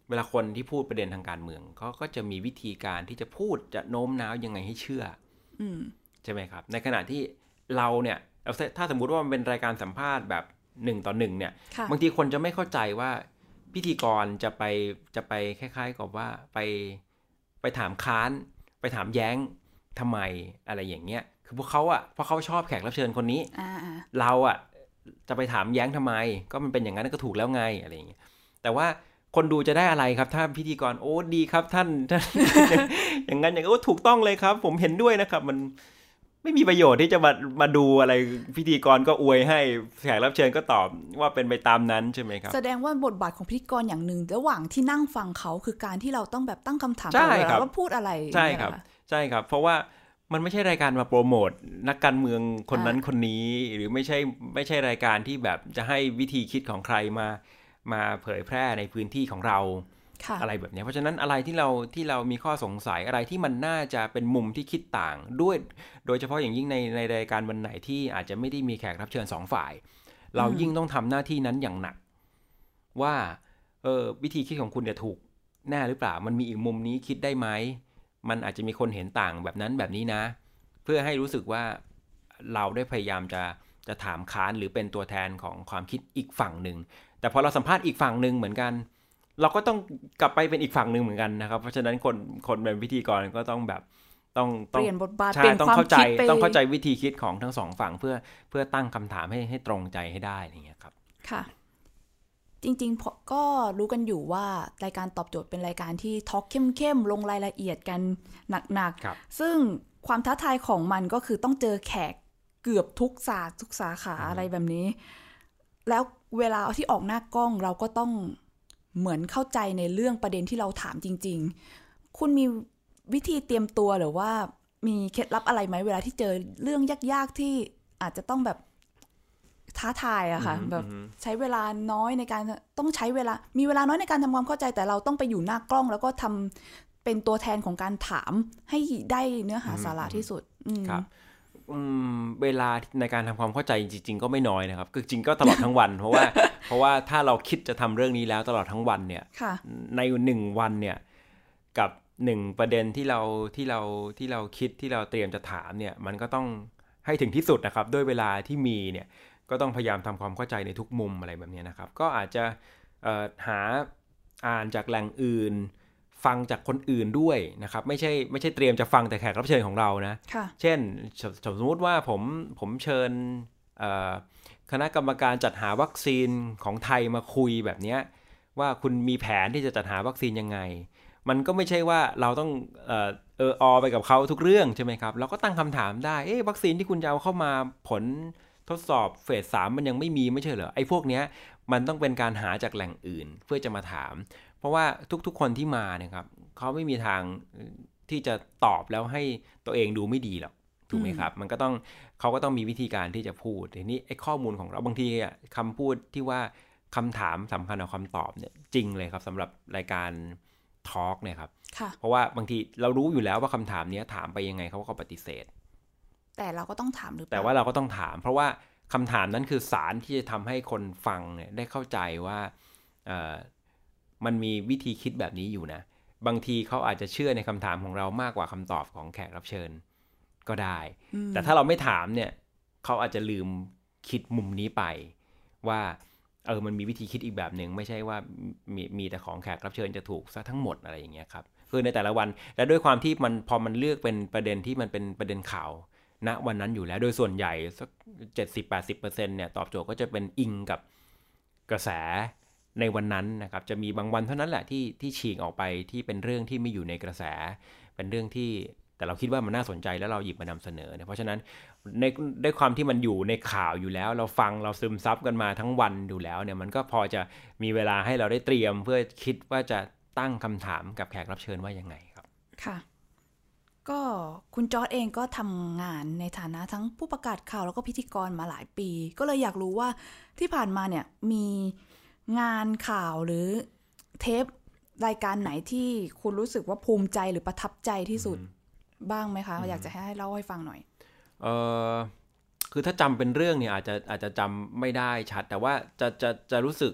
เวลาคนที่พูดประเด็นทางการเมืองเขาก็จะมีวิธีการที่จะพูดจะโน้มน้าวยังไงให้เชื่อใช่ไหมครับ ในขณะที่เราเนี่ยถ้าสมมุติว่ามันเป็นรายการสัมภาษณ์แบบหนึ่งต่อหนึ่งเนี่ย บางทีคนจะไม่เข้าใจว่าพิธีกรจะไปจะไปคล้าย ๆ กับว่าไปไปถามค้าน ไปถามแย้งทำไมอะไรอย่างเงี้ย คือพวกเขาอะเพราะเขาชอบแขกรับเชิญคนนี้เราอะจะไปถามแย้งทำไม ก็มันเป็นอย่างนั้นก็ถูกแล้วไงอะไรอย่างเงี้ยแต่ว่าคนดูจะได้อะไรครับ ถ้าพิธีกรโอ้ดีครับท่านอย่างนั้นอย่างก็ถูกต้องเลยครับ ผมเห็นด้วยนะครับ มันไม่มีประโยชน์ที่จะมามาดูอะไรพิธีกรก็อวยให้แขกรับเชิญก็ตอบว่าเป็นไปตามนั้นใช่ไหมครับ แสดงว่าบทบาทของพิธีกรอย่างหนึ่งระหว่างที่นั่งฟังเขาคือการที่เราต้องแบบตั้งคำถามใช่ครับว่าพูดอะไรใช่ครับ ใช่ครับ เพราะว่า มันไม่ใช่รายการมาโปรโมทนักการเมืองคนนั้นคนนี้ หรือไม่ใช่ไม่ใช่รายการที่แบบจะให้วิธีคิดของใครมา มาเผยแพร่ในพื้นที่ของเราอะไรแบบนี้เพราะฉะนั้นอะไรที่เราที่เรามีข้อสงสัยอะไรที่มันน่าจะเป็นมุมที่คิดต่างด้วย โดยเฉพาะอย่างยิ่งในในรายการวันไหนที่อาจจะไม่ได้มีแขกรับเชิญสองฝ่าย เรายิ่งต้องทำหน้าที่นั้นอย่างหนัก ว่าเออวิธีคิดของคุณเนี่ยถูกแน่หรือเปล่า มันมีอีกมุมนี้คิดได้ไหม มันอาจจะมีคนเห็นต่างแบบนั้นแบบนี้นะ เพื่อให้รู้สึกว่าเราได้พยายามจะจะถามค้านหรือเป็นตัวแทนของความคิดอีกฝั่งหนึ่ง แต่พอเราสัมภาษณ์อีกฝั่งหนึ่งเหมือนกัน เราก็ต้องกลับไปเป็นอีกฝั่งหนึ่งเหมือนกันนะครับ เพราะฉะนั้นคนคนเป็นพิธีกรก็ต้องแบบต้องเปลี่ยนบทบาทใช่ต้องเข้าใจต้องเข้าใจวิธีคิดของทั้งสองฝั่งเพื่อเพื่อตั้งคำถามให้ให้ตรงใจให้ได้อย่างเงี้ยครับ ค่ะ จริงๆก็รู้กันอยู่ว่ารายการตอบโจทย์เป็นรายการที่ทอล์กเข้มๆ ลงรายละเอียดกันหนักๆ ซึ่งความท้าทายของมันก็คือต้องเจอแขกเกือบทุกศาสตร์ทุกสาขาอะไรแบบนี้ แล้วเวลาที่ออกหน้ากล้องเราก็ต้องเหมือนเข้าใจในเรื่องประเด็นที่เราถามจริง ๆ คุณมีวิธีเตรียมตัวหรือว่ามีเคล็ดลับอะไรไหมเวลาที่เจอเรื่องยากๆที่อาจจะต้องแบบ ท้าทายอะค่ะแบบใช้เวลาน้อยในการต้องใช้เวลา มีเวลาน้อยในการทำความเข้าใจแต่เราต้องไปอยู่หน้ากล้อง แล้วก็ทำเป็นตัวแทนของการถามให้ได้เนื้อหาสาระที่สุดครับเวลาในการทำความเข้าใจจริง ๆ ก็ไม่น้อยนะครับ คือจริงก็ตลอดทั้งวัน เพราะว่าเพราะว่าถ้าเราคิดจะทำเรื่องนี้แล้วตลอดทั้งวันเนี่ยในหนึ่งวันเนี่ยกับหนึ่งประเด็นที่เราที่เราที่เราคิดที่เราเตรียมจะถามเนี่ย มันก็ต้องให้ถึงที่สุดนะครับ ด้วยเวลาที่มีเนี่ย ก็ต้องพยายามทำความเข้าใจในทุกมุมอะไรแบบนี้นะครับ ก็อาจจะหาอ่านจากแหล่งอื่น ฟังจากคนอื่นด้วยนะครับไม่ใช่ไม่ใช่เตรียมจะฟังแต่แขกรับเชิญของเรานะะเช่นสมมติว่าผมผมเชิญคณะกรรมการจัดหาวัคซีนของไทยมาคุยแบบนี้ว่าคุณมีแผนที่จะจัดหาวัคซีนยังไง มันก็ไม่ใช่ว่าเราต้องเออเอออไปกับเขาทุกเรื่องใช่ไหมครับ เราก็ตั้งคำถามได้เอ๊วัคซีนที่คุณจะเอาเข้ามาผล ทดสอบเฟสสามมันยังไม่มีไม่ใช่เหรอไอ้พวกเนี้ยมันต้องเป็นการหาจากแหล่งอื่นเพื่อจะมาถาม เพราะว่าทุกๆคนที่มาเนี่ยครับเขาไม่มีทางที่จะตอบแล้วให้ตัวเองดูไม่ดีหรอกถูกไหมครับ มันก็ต้องเขาก็ต้องมีวิธีการที่จะพูดทีนี้ไอ้ข้อมูลของเราบางทีอะคำพูดที่ว่าคำถามสำคัญกว่าคำตอบเนี่ยจริงเลยครับสำหรับรายการทอล์กเนี่ยครับเพราะว่าบางทีเรารู้อยู่แล้วว่าคำถามนี้ถามไปยังไงเขาก็ปฏิเสธ แต่เราก็ต้องถามหรือแต่ว่าเราก็ต้องถาม เพราะว่าคำถามนั้นคือสารที่จะทำให้คนฟังเนี่ยได้เข้าใจว่ามันมีวิธีคิดแบบนี้อยู่นะ บางทีเขาอาจจะเชื่อในคำถามของเรามากกว่าคำตอบของแขกรับเชิญก็ได้ แต่ถ้าเราไม่ถามเนี่ยเขาอาจจะลืมคิดมุมนี้ไปว่าเออ มันมีวิธีคิดอีกแบบหนึ่งไม่ใช่ว่ามีมีแต่ของแขกรับเชิญจะถูกซะทั้งหมดอะไรอย่างเงี้ยครับ คือในแต่ละวันและด้วยความที่มันพอมันเลือกเป็นประเด็นที่มันเป็นประเด็นข่าว ณวันนั้นอยู่แล้ว โดยส่วนใหญ่สักเจ็ดสิบแปดสิบเปอร์เซ็นเนี่ยตอบโจทย์ก็จะเป็นอิงกับกระแสในวันนั้นนะครับ จะมีบางวันเท่านั้นแหละที่ที่ฉีกออกไปที่เป็นเรื่องที่ไม่อยู่ในกระแส เป็นเรื่องที่แต่เราคิดว่ามันน่าสนใจแล้วเราหยิบมานำเสนอเนี่ยเพราะฉะนั้นในด้วยความที่มันอยู่ในข่าวอยู่แล้ว เราฟังเราซึมซับกันมาทั้งวันอยู่แล้วเนี่ยมันก็พอจะมีเวลาให้เราได้เตรียม เพื่อคิดว่าจะตั้งคำถามกับแขกรับเชิญว่ายังไงครับ ค่ะ ก็คุณจอร์ดเองก็ทำงานในฐานะทั้งผู้ประกาศข่าวแล้วก็พิธีกรมาหลายปี ก็เลยอยากรู้ว่าที่ผ่านมาเนี่ยมีงานข่าวหรือเทปรายการไหนที่คุณรู้สึกว่าภูมิใจหรือประทับใจที่สุดบ้างไหมคะ อยากจะให้เล่าให้ฟังหน่อย เออคือถ้าจำเป็นเรื่องเนี่ยอาจจะอาจจะจำไม่ได้ชัด แต่ว่าจะจะจะรู้สึก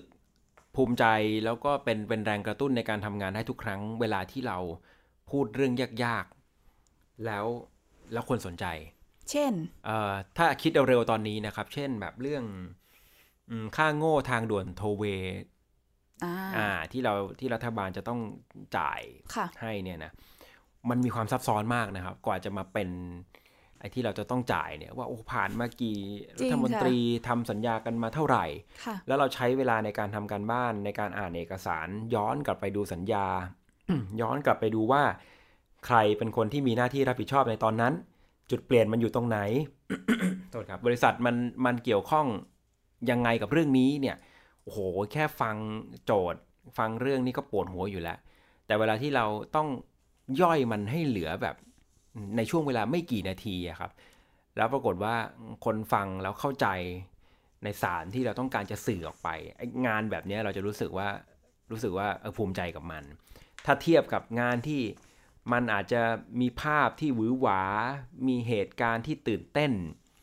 ภูมิใจแล้วก็เป็นเป็นแรงกระตุ้นในการทำงานให้ทุกครั้ง เวลาที่เราพูดเรื่องยากๆ แล้วแล้วคนสนใจ เช่นเอ่อถ้าคิดเร็วๆตอนนี้นะครับ เช่นแบบเรื่องค่าโง่ทางด่วนโทเวอ่าที่เราที่รัฐบาลจะต้องจ่ายให้เนี่ยนะมันมีความซับซ้อนมากนะครับ กว่าจะมาเป็นไอ้ที่เราจะต้องจ่ายเนี่ยว่าโอ้ผ่านมากี่รัฐมนตรีทำสัญญากันมาเท่าไหร่ แล้วเราใช้เวลาในการทำการบ้านในการอ่านเอกสาร ย้อนกลับไปดูสัญญา ย้อนกลับไปดูว่า ใครเป็นคนที่มีหน้าที่รับผิดชอบในตอนนั้น จุดเปลี่ยนมันอยู่ตรงไหนโทษครับบริษัทมันมันเกี่ยวข้องยังไงกับเรื่องนี้เนี่ยโอ้โหแค่ฟังโจทย์ฟังเรื่องนี้ก็ปวดหัวอยู่แล้ว แต่เวลาที่เราต้องย่อยมันให้เหลือแบบในช่วงเวลาไม่กี่นาทีครับ แล้วปรากฏว่าคนฟังแล้วเข้าใจในสารที่เราต้องการจะสื่อออกไปงานแบบนี้เราจะรู้สึกว่ารู้สึกว่าภูมิใจกับมัน ถ้าเทียบกับงานที่ มันอาจจะมีภาพที่หวือหวา มีเหตุการณ์ที่ตื่นเต้น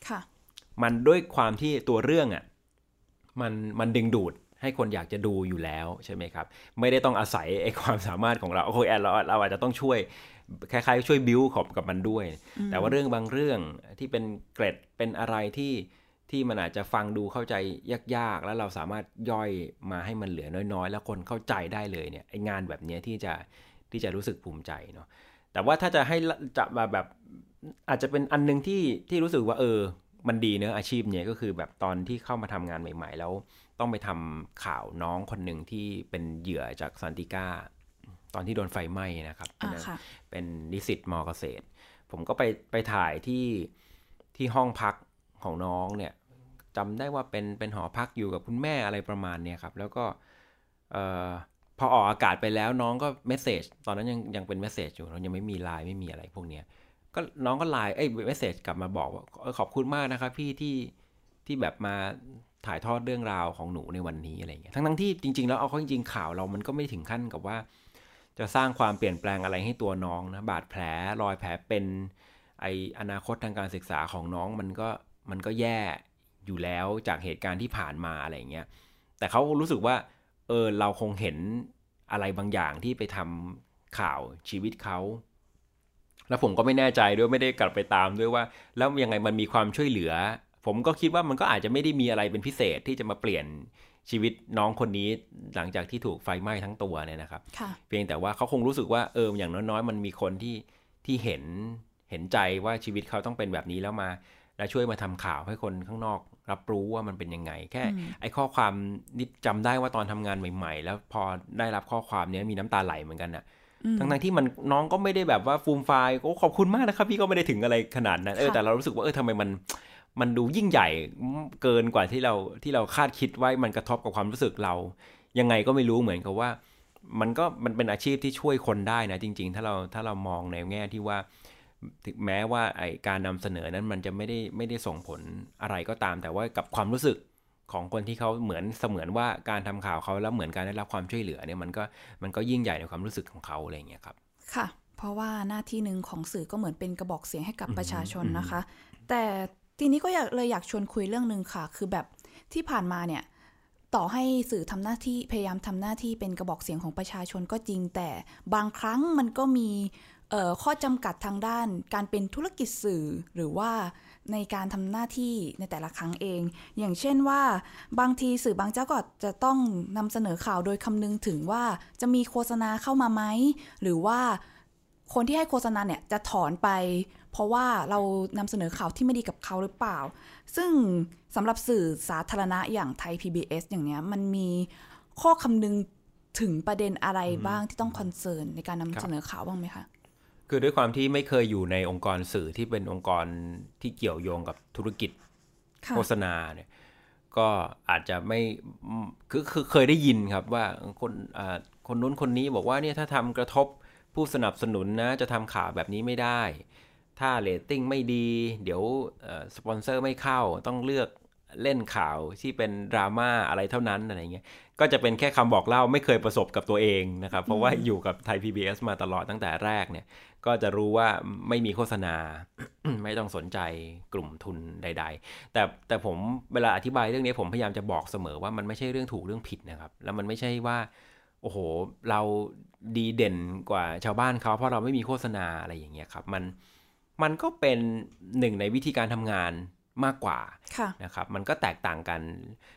ค่ะ มันด้วยความที่ตัวเรื่องอะ่ะมันมันดึงดูดให้คนอยากจะดูอยู่แล้วใช่ไหมครับ ไม่ได้ต้องอาศัยไอ้ความสามารถของเราโอเคแอดเราเราอาจจะต้องช่วยคล้ายๆ ช่วยบิวขอบกับมันด้วย แต่ว่าเรื่องบางเรื่องที่เป็นเกร็ดเป็นอะไรที่ที่มันอาจจะฟังดูเข้าใจยากๆ แล้วเราสามารถย่อยมาให้มันเหลือน้อยๆ แล้วคนเข้าใจได้เลยเนี่ยไองานแบบนี้ที่จะ ที่จะรู้สึกภูมิใจเนาะแต่ว่าถ้าจะให้จะมาแบบอาจจะเป็นอันนึงที่ที่รู้สึกว่าเออ มันดีเนอะอาชีพเนี้ยก็คือแบบตอนที่เข้ามาทำงานใหม่ ๆ แล้วต้องไปทำข่าวน้องคนหนึ่งที่เป็นเหยื่อจากซันติก้าตอนที่โดนไฟไหม้นะครับเป็นนิสิตมอเกษตร ผมก็ไปไปถ่ายที่ที่ห้องพักของน้องเนี่ยจำได้ว่าเป็นเป็นหอพักอยู่กับคุณแม่อะไรประมาณเนี้ยครับ แล้วก็ พอออกอากาศไปแล้วน้องก็ message ตอนนั้นยังยังเป็น message อยู่เรายังไม่มีไลน์ไม่มีอะไรพวกเนี้ยก็น้องก็ไลน์เอ้ย message กลับมาบอกว่าขอบคุณมากนะครับพี่ที่ที่แบบมาถ่ายทอดเรื่องราวของหนูในวันนี้อะไรเงี้ยทั้งทั้งที่จริง ๆ แล้วเอาเข้าจริงๆข่าวเรามันก็ไม่ถึงขั้นกับว่า จะสร้างความเปลี่ยนแปลงอะไรให้ตัวน้องนะบาดแผลรอยแผลเป็นไออนาคตทางการศึกษาของน้องมันก็มันก็แย่อยู่แล้วจากเหตุการณ์ที่ผ่านมาอะไรเงี้ยแต่เขารู้สึกว่า เออเราคงเห็นอะไรบางอย่างที่ไปทำข่าวชีวิตเขา แล้วผมก็ไม่แน่ใจด้วยไม่ได้กลับไปตามด้วยว่า แล้วยังไงมันมีความช่วยเหลือ ผมก็คิดว่ามันก็อาจจะไม่ได้มีอะไรเป็นพิเศษที่จะมาเปลี่ยนชีวิตน้องคนนี้หลังจากที่ถูกไฟไหม้ทั้งตัวเนี่ยนะครับ เพียงแต่ว่าเขาคงรู้สึกว่าเอออย่างน้อยๆ มันมีคนที่ที่เห็นเห็นใจว่าชีวิตเขาต้องเป็นแบบนี้แล้วมา แล้วช่วยมาทำข่าวให้คนข้างนอก รับรู้ว่ามันเป็นยังไง แค่ ไอ้ข้อความนี่จำได้ว่าตอนทำงานใหม่ ๆ แล้วพอได้รับข้อความนี้มีน้ำตาไหลเหมือนกันนะทั้งทั้งที่มันน้องก็ไม่ได้แบบว่าฟูมไฟล์ก็ขอบคุณมากนะครับ พี่ก็ไม่ได้ถึงอะไรขนาดนั้นเออแต่เรารู้สึกว่าเออทำไมมันมันดูยิ่งใหญ่เกินกว่าที่เราที่เราคาดคิดไว้มันกระทบกับความรู้สึกเรา ยังไงก็ไม่รู้เหมือนกับว่า มันก็มันเป็นอาชีพที่ช่วยคนได้นะจริง ๆ ถ้าเราถ้าเรามองในแง่ที่ว่า ถึงแม้ว่าไอการนำเสนอนั้นมันจะไม่ได้ไม่ได้ส่งผลอะไรก็ตาม แต่ว่ากับความรู้สึกของคนที่เขาเหมือนเสมือนว่าการทำข่าวเขาแล้วเหมือนการได้รับความช่วยเหลือเนี่ยมันก็มันก็ยิ่งใหญ่ในความรู้สึกของเขาอะไรเงี้ยครับ ค่ะ เพราะว่าหน้าที่หนึ่งของสื่อก็เหมือนเป็นกระบอกเสียงให้กับประชาชนนะคะ แต่ทีนี้ก็อยากเลยอยากชวนคุยเรื่องหนึ่งค่ะ คือแบบที่ผ่านมาเนี่ยต่อให้สื่อทำหน้าที่พยายามทำหน้าที่เป็นกระบอกเสียงของประชาชนก็จริง แต่บางครั้งมันก็มี ข้อจำกัดทางด้านการเป็นธุรกิจสื่อหรือว่าในการทำหน้าที่ในแต่ละครั้งเอง อย่างเช่นว่า บางทีสื่อบางเจ้าก็จะต้องนำเสนอข่าวโดยคำนึงถึงว่าจะมีโฆษณาเข้ามาไหม หรือว่าคนที่ให้โฆษณาเนี่ยจะถอนไป เพราะว่าเรานำเสนอข่าวที่ไม่ดีกับเขาหรือเปล่า ซึ่งสำหรับสื่อสาธารณะอย่างไทย PBS อย่างเนี้ยมันมีข้อคำนึงถึงประเด็นอะไรบ้างที่ต้อง concern ในการนำเสนอข่าวบ้างไหมคะ คือด้วยความที่ไม่เคยอยู่ในองค์กรสื่อที่เป็นองค์กรที่เกี่ยวโยงกับธุรกิจโฆษณาเนี่ยก็อาจจะไม่คือคือเคยได้ยินครับว่าคนคนนู้นคนนี้บอกว่าเนี่ยถ้าทำกระทบผู้สนับสนุนนะจะทำข่าวแบบนี้ไม่ได้ ถ้าเรตติ้งไม่ดี เดี๋ยวสปอนเซอร์ไม่เข้าต้องเลือก เล่นข่าวที่เป็นดราม่าอะไรเท่านั้นอะไรเงี้ย ก็จะเป็นแค่คำบอกเล่าไม่เคยประสบกับตัวเองนะครับ เพราะว่าอยู่กับไทย PBS มาตลอดตั้งแต่แรกเนี่ย ก็จะรู้ว่าไม่มีโฆษณา ไม่ต้องสนใจกลุ่มทุนใด ๆ แต่แต่ผมเวลาอธิบายเรื่องนี้ผมพยายามจะบอกเสมอว่ามันไม่ใช่เรื่องถูกเรื่องผิดนะครับ แล้วมันไม่ใช่ว่าโอ้โหเราดีเด่นกว่าชาวบ้านเขาเพราะเราไม่มีโฆษณาอะไรอย่างเงี้ยครับ มันมันก็เป็นหนึ่งในวิธีการทำงาน มากกว่านะครับ มันก็แตกต่างกัน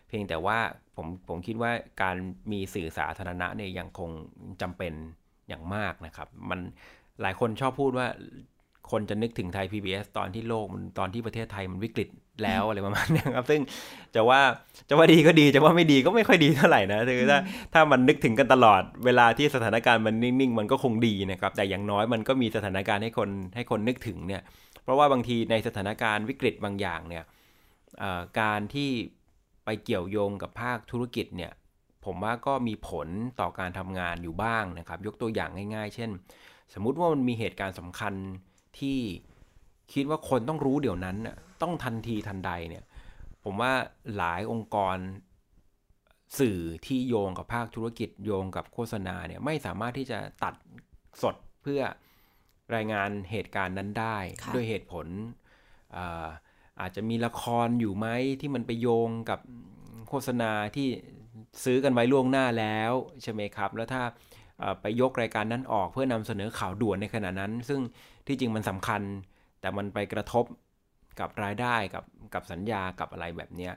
เพียงแต่ว่าผมผมคิดว่าการมีสื่อสาธารณะเนี่ยยังคงจำเป็นอย่างมากนะครับ มันหลายคนชอบพูดว่าคนจะนึกถึงไทย PBS ตอนที่โลกมันตอนที่ประเทศไทยมันวิกฤต แล้วอะไรประมาณนี้ครับ ซึ่งจะว่าจะว่าดีก็ดีจะว่าไม่ดีก็ไม่ค่อยดีเท่าไหร่นะคือถ้าถ้ามันนึกถึงกันตลอดเวลาที่สถานการณ์มันนิ่งๆ มันก็คงดีนะครับ แต่อย่างน้อยมันก็มีสถานการณ์ให้คนให้คนนึกถึงเนี่ย เพราะว่าบางทีในสถานการณ์วิกฤตบางอย่างเนี่ยการที่ไปเกี่ยวโยงกับภาคธุรกิจเนี่ยผมว่าก็มีผลต่อการทำงานอยู่บ้างนะครับ ยกตัวอย่างง่าย ๆ เช่น สมมุติว่ามันมีเหตุการณ์สำคัญที่คิดว่าคนต้องรู้เดี๋ยวนั้น ต้องทันทีทันใดเนี่ย ผมว่าหลายองค์กรสื่อที่โยงกับภาคธุรกิจโยงกับโฆษณาเนี่ยไม่สามารถที่จะตัดสดเพื่อรายงานเหตุการณ์นั้นได้ ด้วยเหตุผลอาจจะมีละครอยู่ไหมที่มันไปโยงกับโฆษณาที่ซื้อกันไว้ล่วงหน้าแล้วใช่ไหมครับ แล้วถ้าไปยกรายการนั้นออกเพื่อนำเสนอข่าวด่วนในขณะนั้น ซึ่งที่จริงมันสำคัญ แต่มันไปกระทบ กับรายได้กับกับสัญญากับอะไรแบบนี้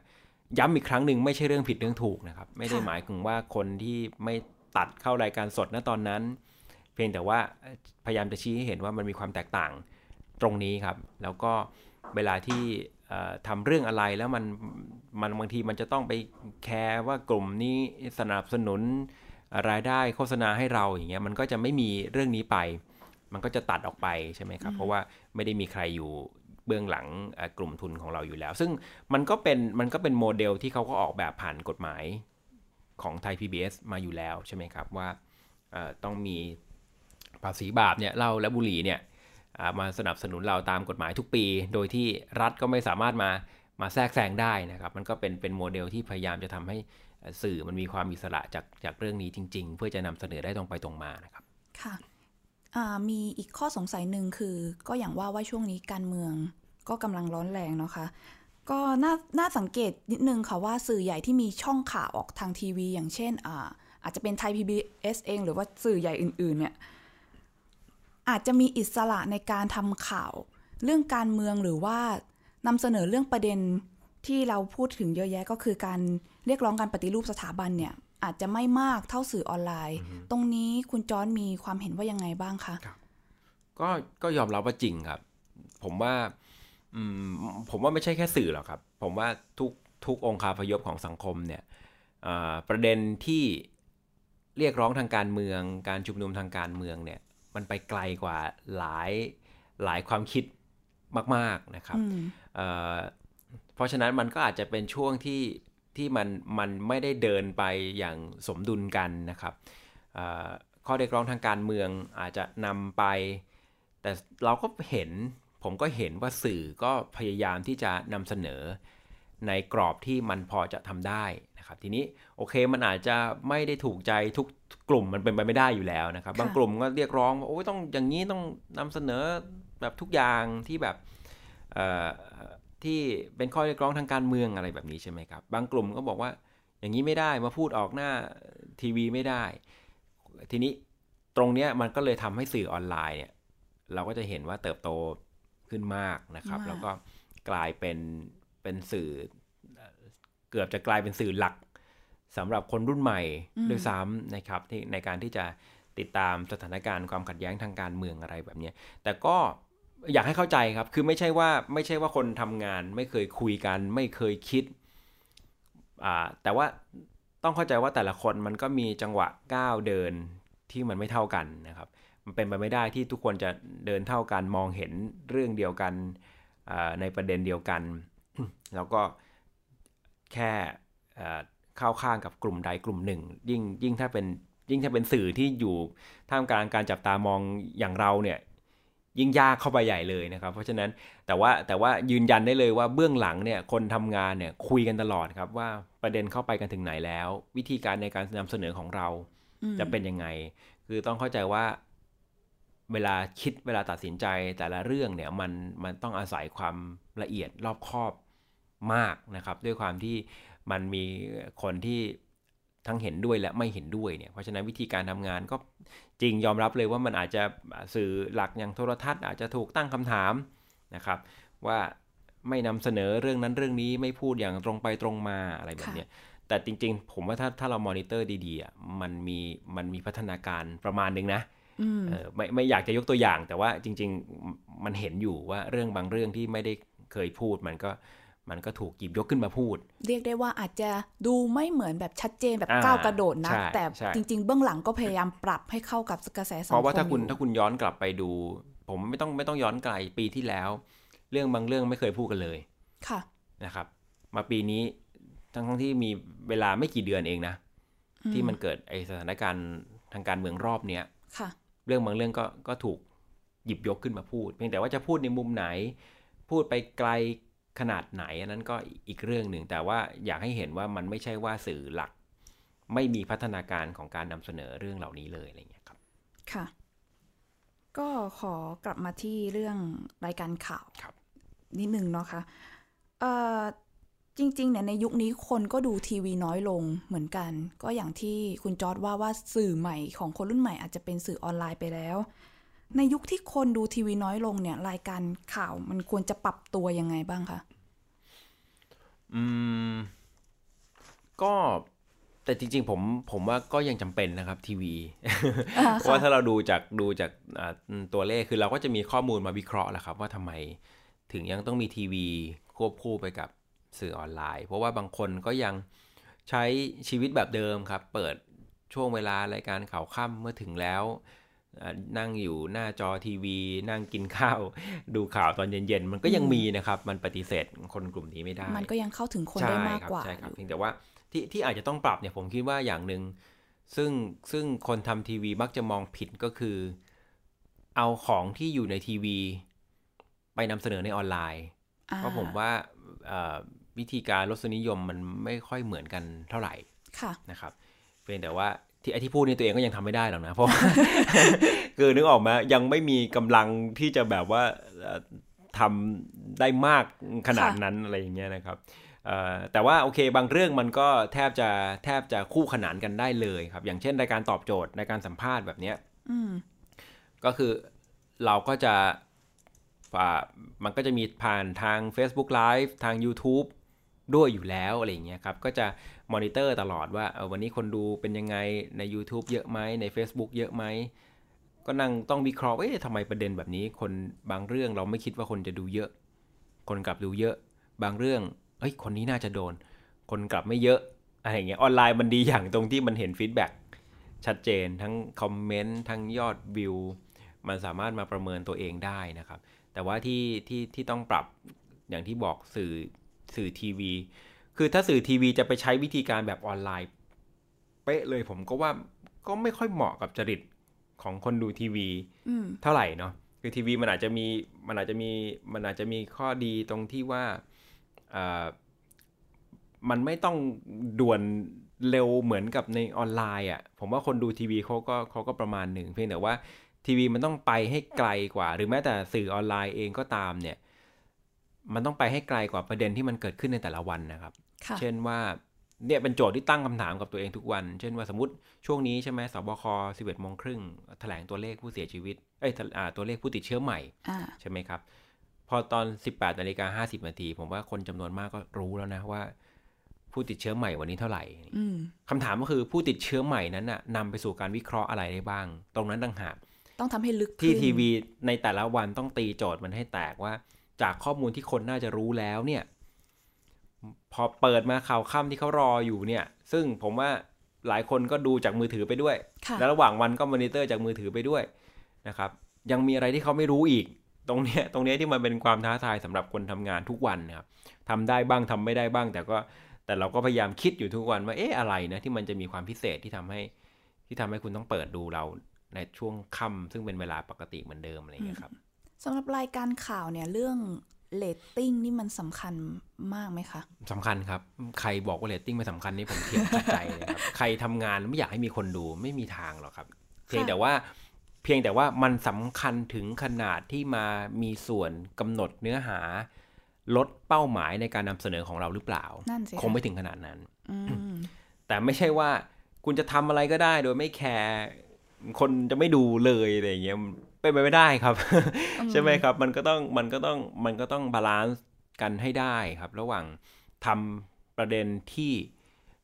ย้ำอีกครั้งหนึ่งไม่ใช่เรื่องผิดเรื่องถูกนะครับ ไม่ได้หมายถึงว่าคนที่ไม่ตัดเข้ารายการสดณตอนนั้น เพียงแต่ว่าพยายามจะชี้ให้เห็นว่ามันมีความแตกต่างตรงนี้ครับ แล้วก็เวลาที่ทำเรื่องอะไรแล้วมันมันบางทีมันจะต้องไปแคร์ว่ากลุ่มนี้สนับสนุนรายได้โฆษณาให้เราอย่างเงี้ยมันก็จะไม่มีเรื่องนี้ไป มันก็จะตัดออกไปใช่ไหมครับ เพราะว่าไม่ได้มีใครอยู่ เบื้องหลังกลุ่มทุนของเราอยู่แล้ว ซึ่งมันก็เป็นมันก็เป็นโมเดลที่เขาก็ออกแบบผ่านกฎหมายของไทย PBS มาอยู่แล้วใช่ไหมครับว่าต้องมีภาษีบาปเนี่ยเหล้าและบุหรี่เนี่ยมาสนับสนุนเราตามกฎหมายทุกปี โดยที่รัฐก็ไม่สามารถมามาแทรกแซงได้นะครับ มันก็เป็นเป็นโมเดลที่พยายามจะทำให้สื่อมันมีความอิสระจากจากเรื่องนี้จริง ๆ เพื่อจะนำเสนอได้ตรงไปตรงมานะครับ ค่ะ มีอีกข้อสงสัยหนึ่งคือ ก็อย่างว่าว่าช่วงนี้การเมืองก็กำลังร้อนแรงเนาะคะ ก็น่าน่าสังเกตนิดนึงค่ะว่าสื่อใหญ่ที่มีช่องข่าวออกทางทีวี อย่างเช่นอาอาจจะเป็นไทย PBS เอง หรือว่าสื่อใหญ่อื่น ๆ เนี่ย อาจจะมีอิสระในการทำข่าว เรื่องการเมืองหรือว่านำเสนอเรื่องประเด็นที่เราพูดถึงเยอะแยะก็คือการเรียกร้องการปฏิรูปสถาบันเนี่ย อาจจะไม่มากเท่าสื่อออนไลน์ ตรงนี้คุณจอนมีความเห็นว่ายังไงบ้างคะก็ก็ยอมรับว่าจริงครับ ผมว่าผมว่าไม่ใช่แค่สื่อหรอกครับ ผมว่าทุกทุกองค์คาพยพของสังคมเนี่ยประเด็นที่เรียกร้องทางการเมือง การชุมนุมทางการเมืองเนี่ย มันไปไกลกว่าหลายหลายความคิดมาก ๆนะครับเเพราะฉะนั้นมันก็อาจจะเป็นช่วงที่ ที่มันมันไม่ได้เดินไปอย่างสมดุลกันนะครับข้อเรียกร้องทางการเมืองอาจจะนำไป แต่เราก็เห็นผมก็เห็นว่าสื่อก็พยายามที่จะนำเสนอในกรอบที่มันพอจะทำได้นะครับ ทีนี้โอเคมันอาจจะไม่ได้ถูกใจทุกกลุ่มมันเป็นไปไม่ได้อยู่แล้วนะครับ บางกลุ่มก็เรียกร้องว่าโอ้ยต้องอย่างนี้ต้องนำเสนอแบบทุกอย่างที่แบบ ที่เป็นข้อเรียกร้องทางการเมืองอะไรแบบนี้ใช่ไหมครับ บางกลุ่มก็บอกว่าอย่างนี้ไม่ได้มาพูดออกหน้าทีวีไม่ได้ ทีนี้ตรงนี้มันก็เลยทำให้สื่อออนไลน์เนี่ยเราก็จะเห็นว่าเติบโตขึ้นมากนะครับ แล้วก็กลายเป็นเป็นสื่อเกือบจะกลายเป็นสื่อหลักสำหรับคนรุ่นใหม่ด้วยซ้ำนะครับที่ในการที่จะติดตามสถานการณ์ความขัดแย้งทางการเมืองอะไรแบบนี้แต่ก็ อยากให้เข้าใจครับ คือไม่ใช่ว่าไม่ใช่ว่าคนทำงาน ไม่เคยคุยกัน ไม่เคยคิดอ่าแต่ว่าต้องเข้าใจว่าแต่ละคนมันก็มีจังหวะก้าวเดินที่มันไม่เท่ากันนะครับ มันเป็นไปไม่ได้ที่ทุกคนจะเดินเท่ากันมองเห็นเรื่องเดียวกันในประเด็นเดียวกัน แล้วก็แค่เข้าข้างกับกลุ่มใดกลุ่มหนึ่ง ยิ่งยิ่งถ้าเป็นยิ่งถ้าเป็นสื่อที่อยู่ท่ามกลางการจับตามองอย่างเราเนี่ย ยิ่งยากเข้าไปใหญ่เลยนะครับ เพราะฉะนั้นแต่ว่าแต่ว่ายืนยันได้เลยว่าเบื้องหลังเนี่ยคนทำงานเนี่ยคุยกันตลอดครับว่าประเด็นเข้าไปกันถึงไหนแล้ว วิธีการในการนำเสนอของเราจะเป็นยังไง คือต้องเข้าใจว่าเวลาคิดเวลาตัดสินใจแต่ละเรื่องเนี่ยมันมันต้องอาศัยความละเอียดรอบคอบมากนะครับ ด้วยความที่มันมีคนที่ทั้งเห็นด้วยและไม่เห็นด้วยเนี่ยเพราะฉะนั้นวิธีการทำงานก็ จริงยอมรับเลยว่ามันอาจจะสื่อหลักอย่างโทรทัศน์ อาจจะถูกตั้งคำถามนะครับ ว่าไม่นำเสนอเรื่องนั้นเรื่องนี้ไม่พูดอย่างตรงไปตรงมาอะไรแบบนี้แต่จริง ๆ ผมว่าถ้าถ้าเรามอนิเตอร์ดีๆอะมันมีมันมีพัฒนาการประมาณนึงนะไม่ไม่อยากจะยกตัวอย่าง แต่ว่าจริง ๆ มันเห็นอยู่ว่าเรื่องบางเรื่องที่ไม่ได้เคยพูดมันก็ มันก็ถูกหยิบยกขึ้นมาพูด เรียกได้ว่าอาจจะดูไม่เหมือนแบบชัดเจนแบบก้าวกระโดดนะ แต่จริง ๆ เบื้องหลังก็พยายามปรับให้เข้ากับกระแสสังคมเพราะว่าถ้าคุณถ้าคุณย้อนกลับไปดู ผมไม่ต้องไม่ต้องย้อนไกลปีที่แล้ว เรื่องบางเรื่องไม่เคยพูดกันเลยค่ะนะครับ มาปีนี้ทั้งทั้งที่มีเวลาไม่กี่เดือนเองนะ ที่มันเกิดไอสถานการณ์ทางการเมืองรอบเนี้ยค่ะ เรื่องบางเรื่องก็ก็ถูกหยิบยกขึ้นมาพูด เพียงแต่ว่าจะพูดในมุมไหน พูดไปไกล ขนาดไหนอันนั้นก็อีกเรื่องหนึ่ง แต่ว่าอยากให้เห็นว่ามันไม่ใช่ว่าสื่อหลัก ไม่มีพัฒนาการของการนำเสนอเรื่องเหล่านี้เลยอะไรเงี้ยครับ ค่ะ ก็ขอกลับมาที่เรื่องรายการข่าวครับ นิดนึงเนาะคะ่ะเอ่อจริงๆเนี่ยในยุคนี้คนก็ดูทีวีน้อยลงเหมือนกัน ก็อย่างที่คุณจอร์ดว่าว่าสื่อใหม่ของคนรุ่นใหม่อาจจะเป็นสื่อออนไลน์ไปแล้ว ในยุคที่คนดูทีวีน้อยลงเนี่ย รายการข่าวมันควรจะปรับตัวยังไงบ้างคะ อืม ก็แต่จริงๆผมผมว่าก็ยังจำเป็นนะครับทีวีเพราะว่าถ้าเราดูจากดูจากตัวเลขคือเราก็จะมีข้อมูลมาวิเคราะห์แหละครับ ว่าทำไมถึงยังต้องมีทีวีควบคู่ไปกับสื่อออนไลน์ เพราะว่าบางคนก็ยังใช้ชีวิตแบบเดิมครับ เปิดช่วงเวลารายการข่าวค่ำเมื่อถึงแล้ว นั่งอยู่หน้าจอทีวี นั่งกินข้าว ดูข่าวตอนเย็นๆ มันก็ยังมีนะครับ มันปฏิเสธคนกลุ่มนี้ไม่ได้ มันก็ยังเข้าถึงคนได้มากกว่าใช่ครับเพียงแต่ว่าที่ที่อาจจะต้องปรับเนี่ยผมคิดว่าอย่างหนึ่งซึ่งซึ่งคนทำทีวีมักจะมองผิดก็คือ เอาของที่อยู่ในทีวี ไปนำเสนอในออนไลน์เพราะผมว่าวิธีการรสนิยมมันไม่ค่อยเหมือนกันเท่าไหร่นะครับเพียงแต่ว่า ที่ไอที่พูดนี่ตัวเองก็ยังทำไม่ได้หรอกนะเพราะคือนึกออกมายังไม่มีกำลังที่จะแบบว่าทำได้มากขนาดนั้นอะไรอย่างเงี้ยนะครับแต่ว่าโอเคบางเรื่องมันก็แทบจะแทบจะคู่ขนานกันได้เลยครับ อย่างเช่นรายการตอบโจทย์ในการสัมภาษณ์แบบเนี้ยก็คือเราก็จะมันก็จะมีผ่านทาง Facebook Live ทาง YouTube ด้วยอยู่แล้วอะไรเงี้ยครับ ก็จะ มอนิเตอร์ตลอดว่าวันนี้คนดูเป็นยังไงใน YouTube เยอะไหมใน Facebook เยอะไหมก็นั่งต้องวิเคราะห์ว่าทำไมประเด็นแบบนี้คนบางเรื่องเราไม่คิดว่าคนจะดูเยอะ คนกลับดูเยอะ บางเรื่องเฮ้ยคนนี้น่าจะโดน คนกลับไม่เยอะอะไรเงี้ยออนไลน์มันดีอย่างตรงที่มันเห็น feedback ชัดเจนทั้งคอมเมนต์ทั้งยอดวิวมันสามารถมาประเมินตัวเองได้นะครับ แต่ว่าที่ที่ที่ต้องปรับอย่างที่บอกสื่อสื่อทีวี คือถ้าสื่อทีวีจะไปใช้วิธีการแบบออนไลน์ เป๊ะเลยผมก็ว่าก็ไม่ค่อยเหมาะกับจริตของคนดูทีวีเท่าไหร่เนาะคือทีวีมันอาจจะมีมันอาจจะมีมันอาจจะมีข้อดีตรงที่ว่ามันไม่ต้องด่วนเร็วเหมือนกับในออนไลน์อะ่ะ ผมว่าคนดูทีวีเขาก็เขาก็ประมาณหนึ่งเพียงแต่ว่าทีวีมันต้องไปให้ไกลกว่า หรือแม้แต่สื่อออนไลน์เองก็ตามเนี่ย มันต้องไปให้ไกลกว่าประเด็นที่มันเกิดขึ้นในแต่ละวันนะครับ เช่นว่าเนี่ยเป็นโจทย์ที่ตั้งคำถามกับตัวเองทุกวัน เช่นว่าสมมติช่วงนี้ใช่ไหมสบค11โมงครึ่งแถลงตัวเลขผู้เสียชีวิต เอ้ยตัวเลขผู้ติดเชื้อใหม่ ใช่ไหมครับ พอตอน 18นาฬิกา50นาทีผมว่าคนจำนวนมากก็รู้แล้วนะว่า ผู้ติดเชื้อใหม่วันนี้เท่าไหร่คำถามก็คือผู้ติดเชื้อใหม่นั้นน่ะนำไปสู่การวิเคราะห์อะไรได้บ้าง ตรงนั้นต่างหากต้องทำให้ลึกที่ทีวีในแต่ละวันต้องตีโจทย์มันให้แตกว่า จากข้อมูลที่คนน่าจะรู้แล้วเนี่ย พอเปิดมาข่าวค่ำที่เขารออยู่เนี่ย ซึ่งผมว่าหลายคนก็ดูจากมือถือไปด้วย แล้วระหว่างวันก็มอนิเตอร์จากมือถือไปด้วยนะครับ ยังมีอะไรที่เขาไม่รู้อีก ตรงเนี้ยตรงเนี้ยที่มันเป็นความท้าทายสำหรับคนทำงานทุกวันนะครับทำได้บ้างทำไม่ได้บ้าง แต่ก็แต่เราก็พยายามคิดอยู่ทุกวันว่าเอ๊ะอะไรนะที่มันจะมีความพิเศษที่ทำให้ที่ทำให้คุณต้องเปิดดูเราในช่วงค่ำซึ่งเป็นเวลาปกติเหมือนเดิมอะไรอย่างเงี้ยครับสำหรับรายการข่าวเนี่ยเรื่อง เรตติ้งนี่มันสำคัญมากไหมคะสำคัญครับ ใครบอกว่าเรตติ้งไม่สำคัญนี่ผมเถียงขาดใจเลยครับ ใครทำงานไม่อยากให้มีคนดูไม่มีทางหรอกครับ เพียงแต่ว่าเพียงแต่ว่ามันสำคัญถึงขนาดที่มามีส่วนกำหนดเนื้อหา หรือเป้าหมายในการนำเสนอของเราหรือเปล่า คงไม่ถึงขนาดนั้น แต่ไม่ใช่ว่าคุณจะทำอะไรก็ได้โดยไม่แคร์คนจะไม่ดูเลยอะไรอย่างเงี้ย เป็นไปไม่ได้ครับ ใช่ไหมครับ มันก็ต้องมันก็ต้องมันก็ต้อง balance กันให้ได้ครับ ระหว่างทำประเด็นที่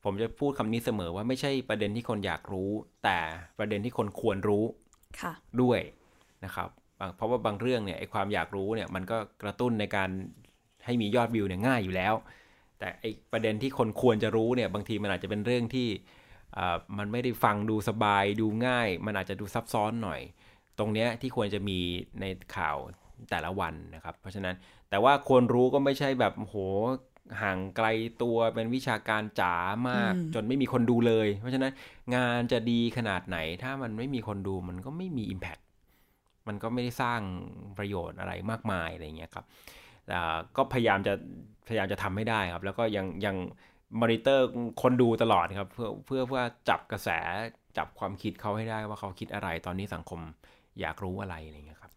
ผมจะพูดคำนี้เสมอว่าไม่ใช่ประเด็นที่คนอยากรู้ แต่ประเด็นที่คนควรรู้ด้วยนะครับเพราะว่าบางเรื่องเนี่ยไอความอยากรู้เนี่ยมันก็กระตุ้นในการให้มียอดวิวเนี่ยง่ายอยู่แล้ว แต่ไอประเด็นที่คนควรจะรู้เนี่ยบางทีมันอาจจะเป็นเรื่องที่มันไม่ได้ฟังดูสบายดูง่าย มันอาจจะดูซับซ้อนหน่อย ตรงเนี้ยที่ควรจะมีในข่าวแต่ละวันนะครับ เพราะฉะนั้นแต่ว่าควรรู้ก็ไม่ใช่แบบโหห่างไกลตัวเป็นวิชาการจ๋ามากจนไม่มีคนดูเลย เพราะฉะนั้นงานจะดีขนาดไหน ถ้ามันไม่มีคนดูมันก็ไม่มี Impact มันก็ไม่ได้สร้างประโยชน์อะไรมากมายอะไรเงี้ยครับก็พยายามจะพยายามจะทำให้ได้ครับ แล้วก็ยังยังมอนิเตอร์คนดูตลอดครับ เพื่อเพื่อเพื่อจับกระแสจับความคิดเขาให้ได้ว่าเขาคิดอะไรตอนนี้สังคม อยากรู้อะไรอะไรเงี้ยครับ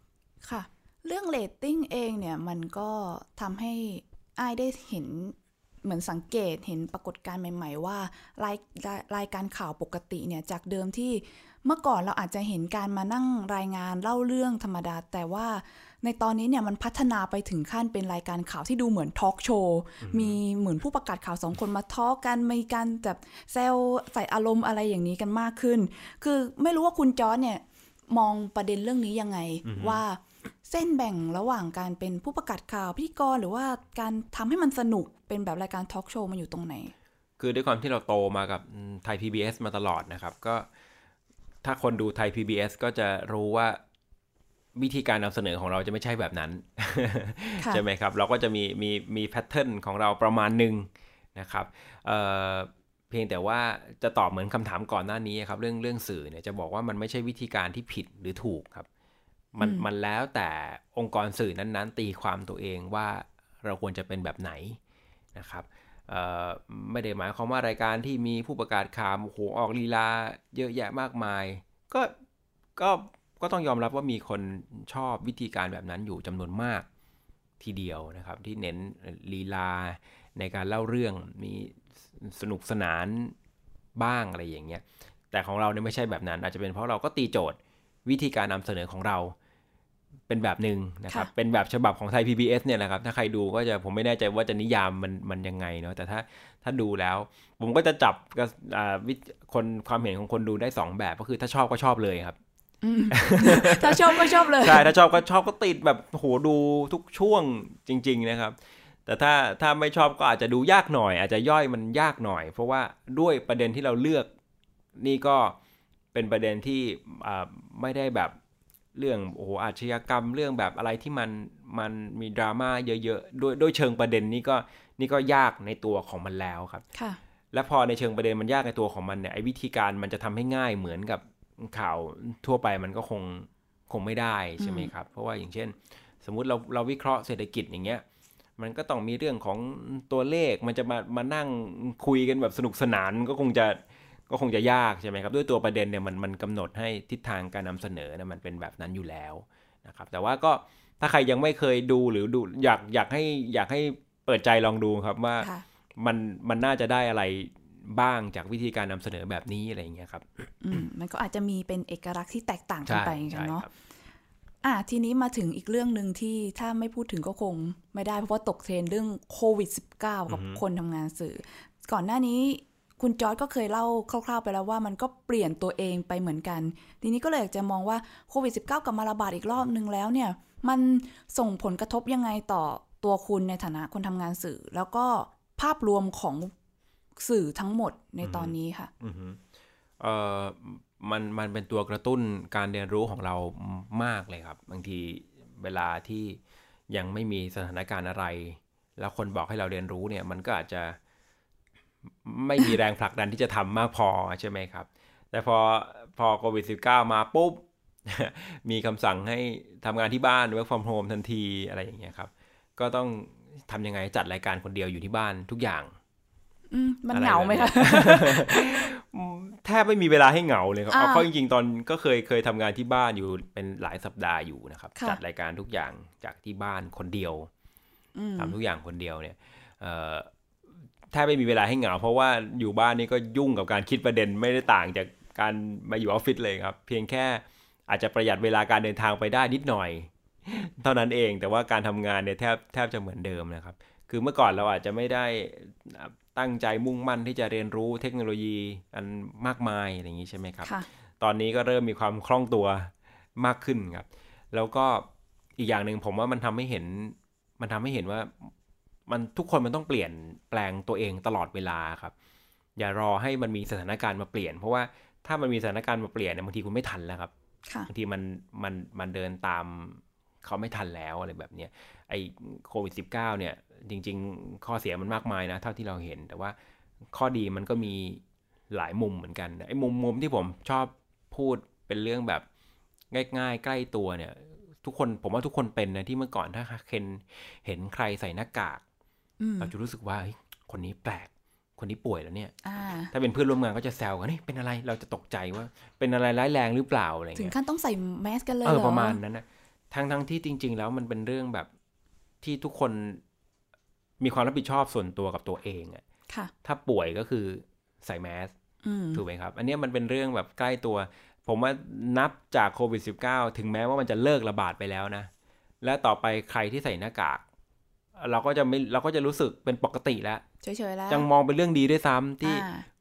ค่ะ เรื่องเรตติ้งเองเนี่ยมันก็ทำให้อ้ายได้เห็นเหมือนสังเกตเห็นปรากฏการณ์ใหม่ ๆ ว่ารายรายการข่าวปกติเนี่ยจากเดิมที่เมื่อก่อนเราอาจจะเห็นการมานั่งรายงานเล่าเรื่องธรรมดา แต่ว่าในตอนนี้เนี่ยมันพัฒนาไปถึงขั้นเป็นรายการข่าวที่ดูเหมือนทอล์กโชว์มีเหมือนผู้ประกาศข่าวสองคนมาทอล์กกันมีการแบบเซลใส่อารมณ์อะไรอย่างนี้กันมากขึ้น คือไม่รู้ว่าคุณจอร์เนี่ย มองประเด็นเรื่องนี้ยังไง ว่าเส้นแบ่งระหว่างการเป็นผู้ประกาศข่าวพิธีกรหรือว่าการทำให้มันสนุกเป็นแบบรายการทอล์กโชว์มันอยู่ตรงไหน คือด้วยความที่เราโตมากับไทย PBS มาตลอดนะครับ ก็ถ้าคนดูไทย PBS ก็จะรู้ว่าวิธีการนำเสนอของเราจะไม่ใช่แบบนั้น ใช่ไหมครับ เราก็จะมีมีมีแพทเทิร์นของเราประมาณหนึ่งนะครับเเพียงแต่ว่าจะตอบเหมือนคำถามก่อนหน้านี้ครับ เรื่องเรื่องสื่อเนี่ยจะบอกว่ามันไม่ใช่วิธีการที่ผิดหรือถูกครับ มันมันแล้วแต่องค์กรสื่อนั้นๆ ตีความตัวเองว่าเราควรจะเป็นแบบไหนนะครับไม่ได้หมายความว่ารายการที่มีผู้ประกาศข่าวโอ้โหออกลีลาเยอะแยะมากมาย ก็ก็ก็ต้องยอมรับว่ามีคนชอบวิธีการแบบนั้นอยู่จำนวนมากทีเดียวนะครับ ที่เน้นลีลาในการเล่าเรื่องมี สนุกสนานบ้างอะไรอย่างเงี้ย แต่ของเราเนี่ยไม่ใช่แบบนั้น อาจจะเป็นเพราะเราก็ตีโจทย์วิธีการนำเสนอของเราเป็นแบบหนึ่งนะครับ เป็นแบบฉบับของไทย PBS เนี่ยนะครับ ถ้าใครดูก็จะผมไม่แน่ใจว่าจะนิยามมันมันยังไงเนาะ แต่ถ้าถ้าดูแล้ว ผมก็จะจับกับคนความเห็นของคนดูได้ 2 แบบ ก็คือถ้าชอบก็ชอบเลยครับ ถ้าชอบก็ชอบเลย ใช่ ถ้าชอบก็ชอบก็ติดแบบโหดูทุกช่วงจริง ๆ นะครับ แต่ถ้าถ้าไม่ชอบก็อาจจะดูยากหน่อย อาจจะย่อยมันยากหน่อย เพราะว่าด้วยประเด็นที่เราเลือกนี่ก็เป็นประเด็นที่ไม่ได้แบบเรื่องโอ้โหอาชญากรรมเรื่องแบบอะไรที่มันมันมีดราม่าเยอะๆด้วยด้วยเชิงประเด็นนี้ก็นี่ก็ยากในตัวของมันแล้วครับค่ะและพอในเชิงประเด็นมันยากในตัวของมันเนี่ยไอ้วิธีการมันจะทำให้ง่ายเหมือนกับข่าวทั่วไปมันก็คงคงไม่ได้ใช่ไหมครับ เพราะว่าอย่างเช่น สมมุติเราเราวิเคราะห์เศรษฐกิจอย่างเงี้ย มันก็ต้องมีเรื่องของตัวเลขมันจะมามานั่งคุยกันแบบสนุกสนานก็คงจะก็คงจะยากใช่ไหมครับ ด้วยตัวประเด็นเนี่ยมันมันกำหนดให้ทิศทางการนำเสนอเนี่ยมันเป็นแบบนั้นอยู่แล้วนะครับ แต่ว่าก็ถ้าใครยังไม่เคยดูหรือดูอยากอยากให้อยากให้เปิดใจลองดูครับว่ามันมันน่าจะได้อะไรบ้างจากวิธีการนำเสนอแบบนี้อะไรอย่างเงี้ยครับอืมมันก็อาจจะมีเป็นเอกลักษณ์ที่แตกต่างกันไปกันเนาะ อะทีนี้มาถึงอีกเรื่องหนึ่งที่ถ้าไม่พูดถึงก็คงไม่ได้เพราะว่าตกเทรนเรื่องโควิด -19 กับคนทำงานสื่อ ก่อนหน้านี้คุณจอร์ดก็เคยเล่าคร่าวๆไปแล้วว่ามันก็เปลี่ยนตัวเองไปเหมือนกัน ทีนี้ก็เลยอยากจะมองว่าโควิด -19 กลับมาระบาดอีกรอบนึงแล้วเนี่ย มันส่งผลกระทบยังไงต่อตัวคุณในฐานะคนทำงานสื่อ แล้วก็ภาพรวมของสื่อทั้งหมดในตอนนี้ค่ะเอ่อ มันมันเป็นตัวกระตุ้นการเรียนรู้ของเรามากเลยครับ บางทีเวลาที่ยังไม่มีสถานการณ์อะไร แล้วคนบอกให้เราเรียนรู้เนี่ย มันก็อาจจะไม่มีแรงผลักดันที่จะทำมากพอใช่ไหมครับ แต่พอพอโควิด -19 มาปุ๊บ มีคำสั่งให้ทำงานที่บ้าน work from home ทันทีอะไรอย่างเงี้ยครับ ก็ต้องทำยังไงจัดรายการคนเดียวอยู่ที่บ้านทุกอย่าง มันเหงาไหมคะแทบไม่มีเวลาให้เหงาเลยครับเพราะจริงๆตอนก็เคยเคยทำงานที่บ้านอยู่เป็นหลายสัปดาห์อยู่นะครับ จัดรายการทุกอย่างจากที่บ้านคนเดียวทำทุกอย่างคนเดียวเนี่ยแทบไม่มีเวลาให้เหงา เพราะว่าอยู่บ้านนี่ก็ยุ่งกับการคิดประเด็นไม่ได้ต่างจากการมาอยู่ออฟฟิศเลยครับ เพียงแค่อาจจะประหยัดเวลาการเดินทางไปได้นิดหน่อย เท่านั้นเองแต่ว่าการทำงานเนี่ยแทบแทบจะเหมือนเดิมนะครับ คือเมื่อก่อนเราอาจจะไม่ได้ ตั้งใจมุ่งมั่นที่จะเรียนรู้เทคโนโลยีอันมากมายอย่างนี้ใช่ไหมครับ ตอนนี้ก็เริ่มมีความคล่องตัวมากขึ้นครับ แล้วก็อีกอย่างหนึ่งผมว่ามันทำให้เห็น มันทำให้เห็นว่ามันทุกคนมันต้องเปลี่ยนแปลงตัวเองตลอดเวลาครับ อย่ารอให้มันมีสถานการณ์มาเปลี่ยน เพราะว่าถ้ามันมีสถานการณ์มาเปลี่ยนเนี่ยบางทีคุณไม่ทันแล้วครับบางทีมันมันมันเดินตามเขาไม่ทันแล้วอะไรแบบเนี้ย ไอ้โควิด -19 เนี่ย จริง ๆ ข้อเสียมันมากมายนะ เท่าที่เราเห็น แต่ว่าข้อดีมันก็มีหลายมุมเหมือนกันไอ้มุมมุมที่ผมชอบพูดเป็นเรื่องแบบง่ายๆ ใกล้ตัวเนี่ย ทุกคนผมว่าทุกคนเป็นนะที่เมื่อก่อนถ้าเคนเห็นใครใส่หน้ากากเราจะรู้สึกว่าคนนี้แปลกคนนี้ป่วยแล้วเนี่ย ถ้าเป็นเพื่อนร่วมงานก็จะแซวกันนี่เป็นอะไรเราจะตกใจว่าเป็นอะไรร้ายแรงหรือเปล่าอะไรเงี้ยถึงขั้นต้องใส่แมสกันเลยเออประมาณนั้นนะทั้งทั้งที่จริง ๆ แล้วมันเป็นเรื่องแบบ ที่ทุกคนมีความรับผิดชอบส่วนตัวกับตัวเองอะ่ะ ถ้าป่วยก็คือใส่แมสถูกไหมครับ อันนี้มันเป็นเรื่องแบบใกล้ตัว ผมว่านับจากโควิด -19 ถึงแม้ว่ามันจะเลิกระบาดไปแล้วนะ และต่อไปใครที่ใส่หน้ากาก เราก็จะไม่เราก็จะรู้สึกเป็นปกติแล้วเฉยๆแล้วยังมองเป็นเรื่องดีด้วยซ้ำที่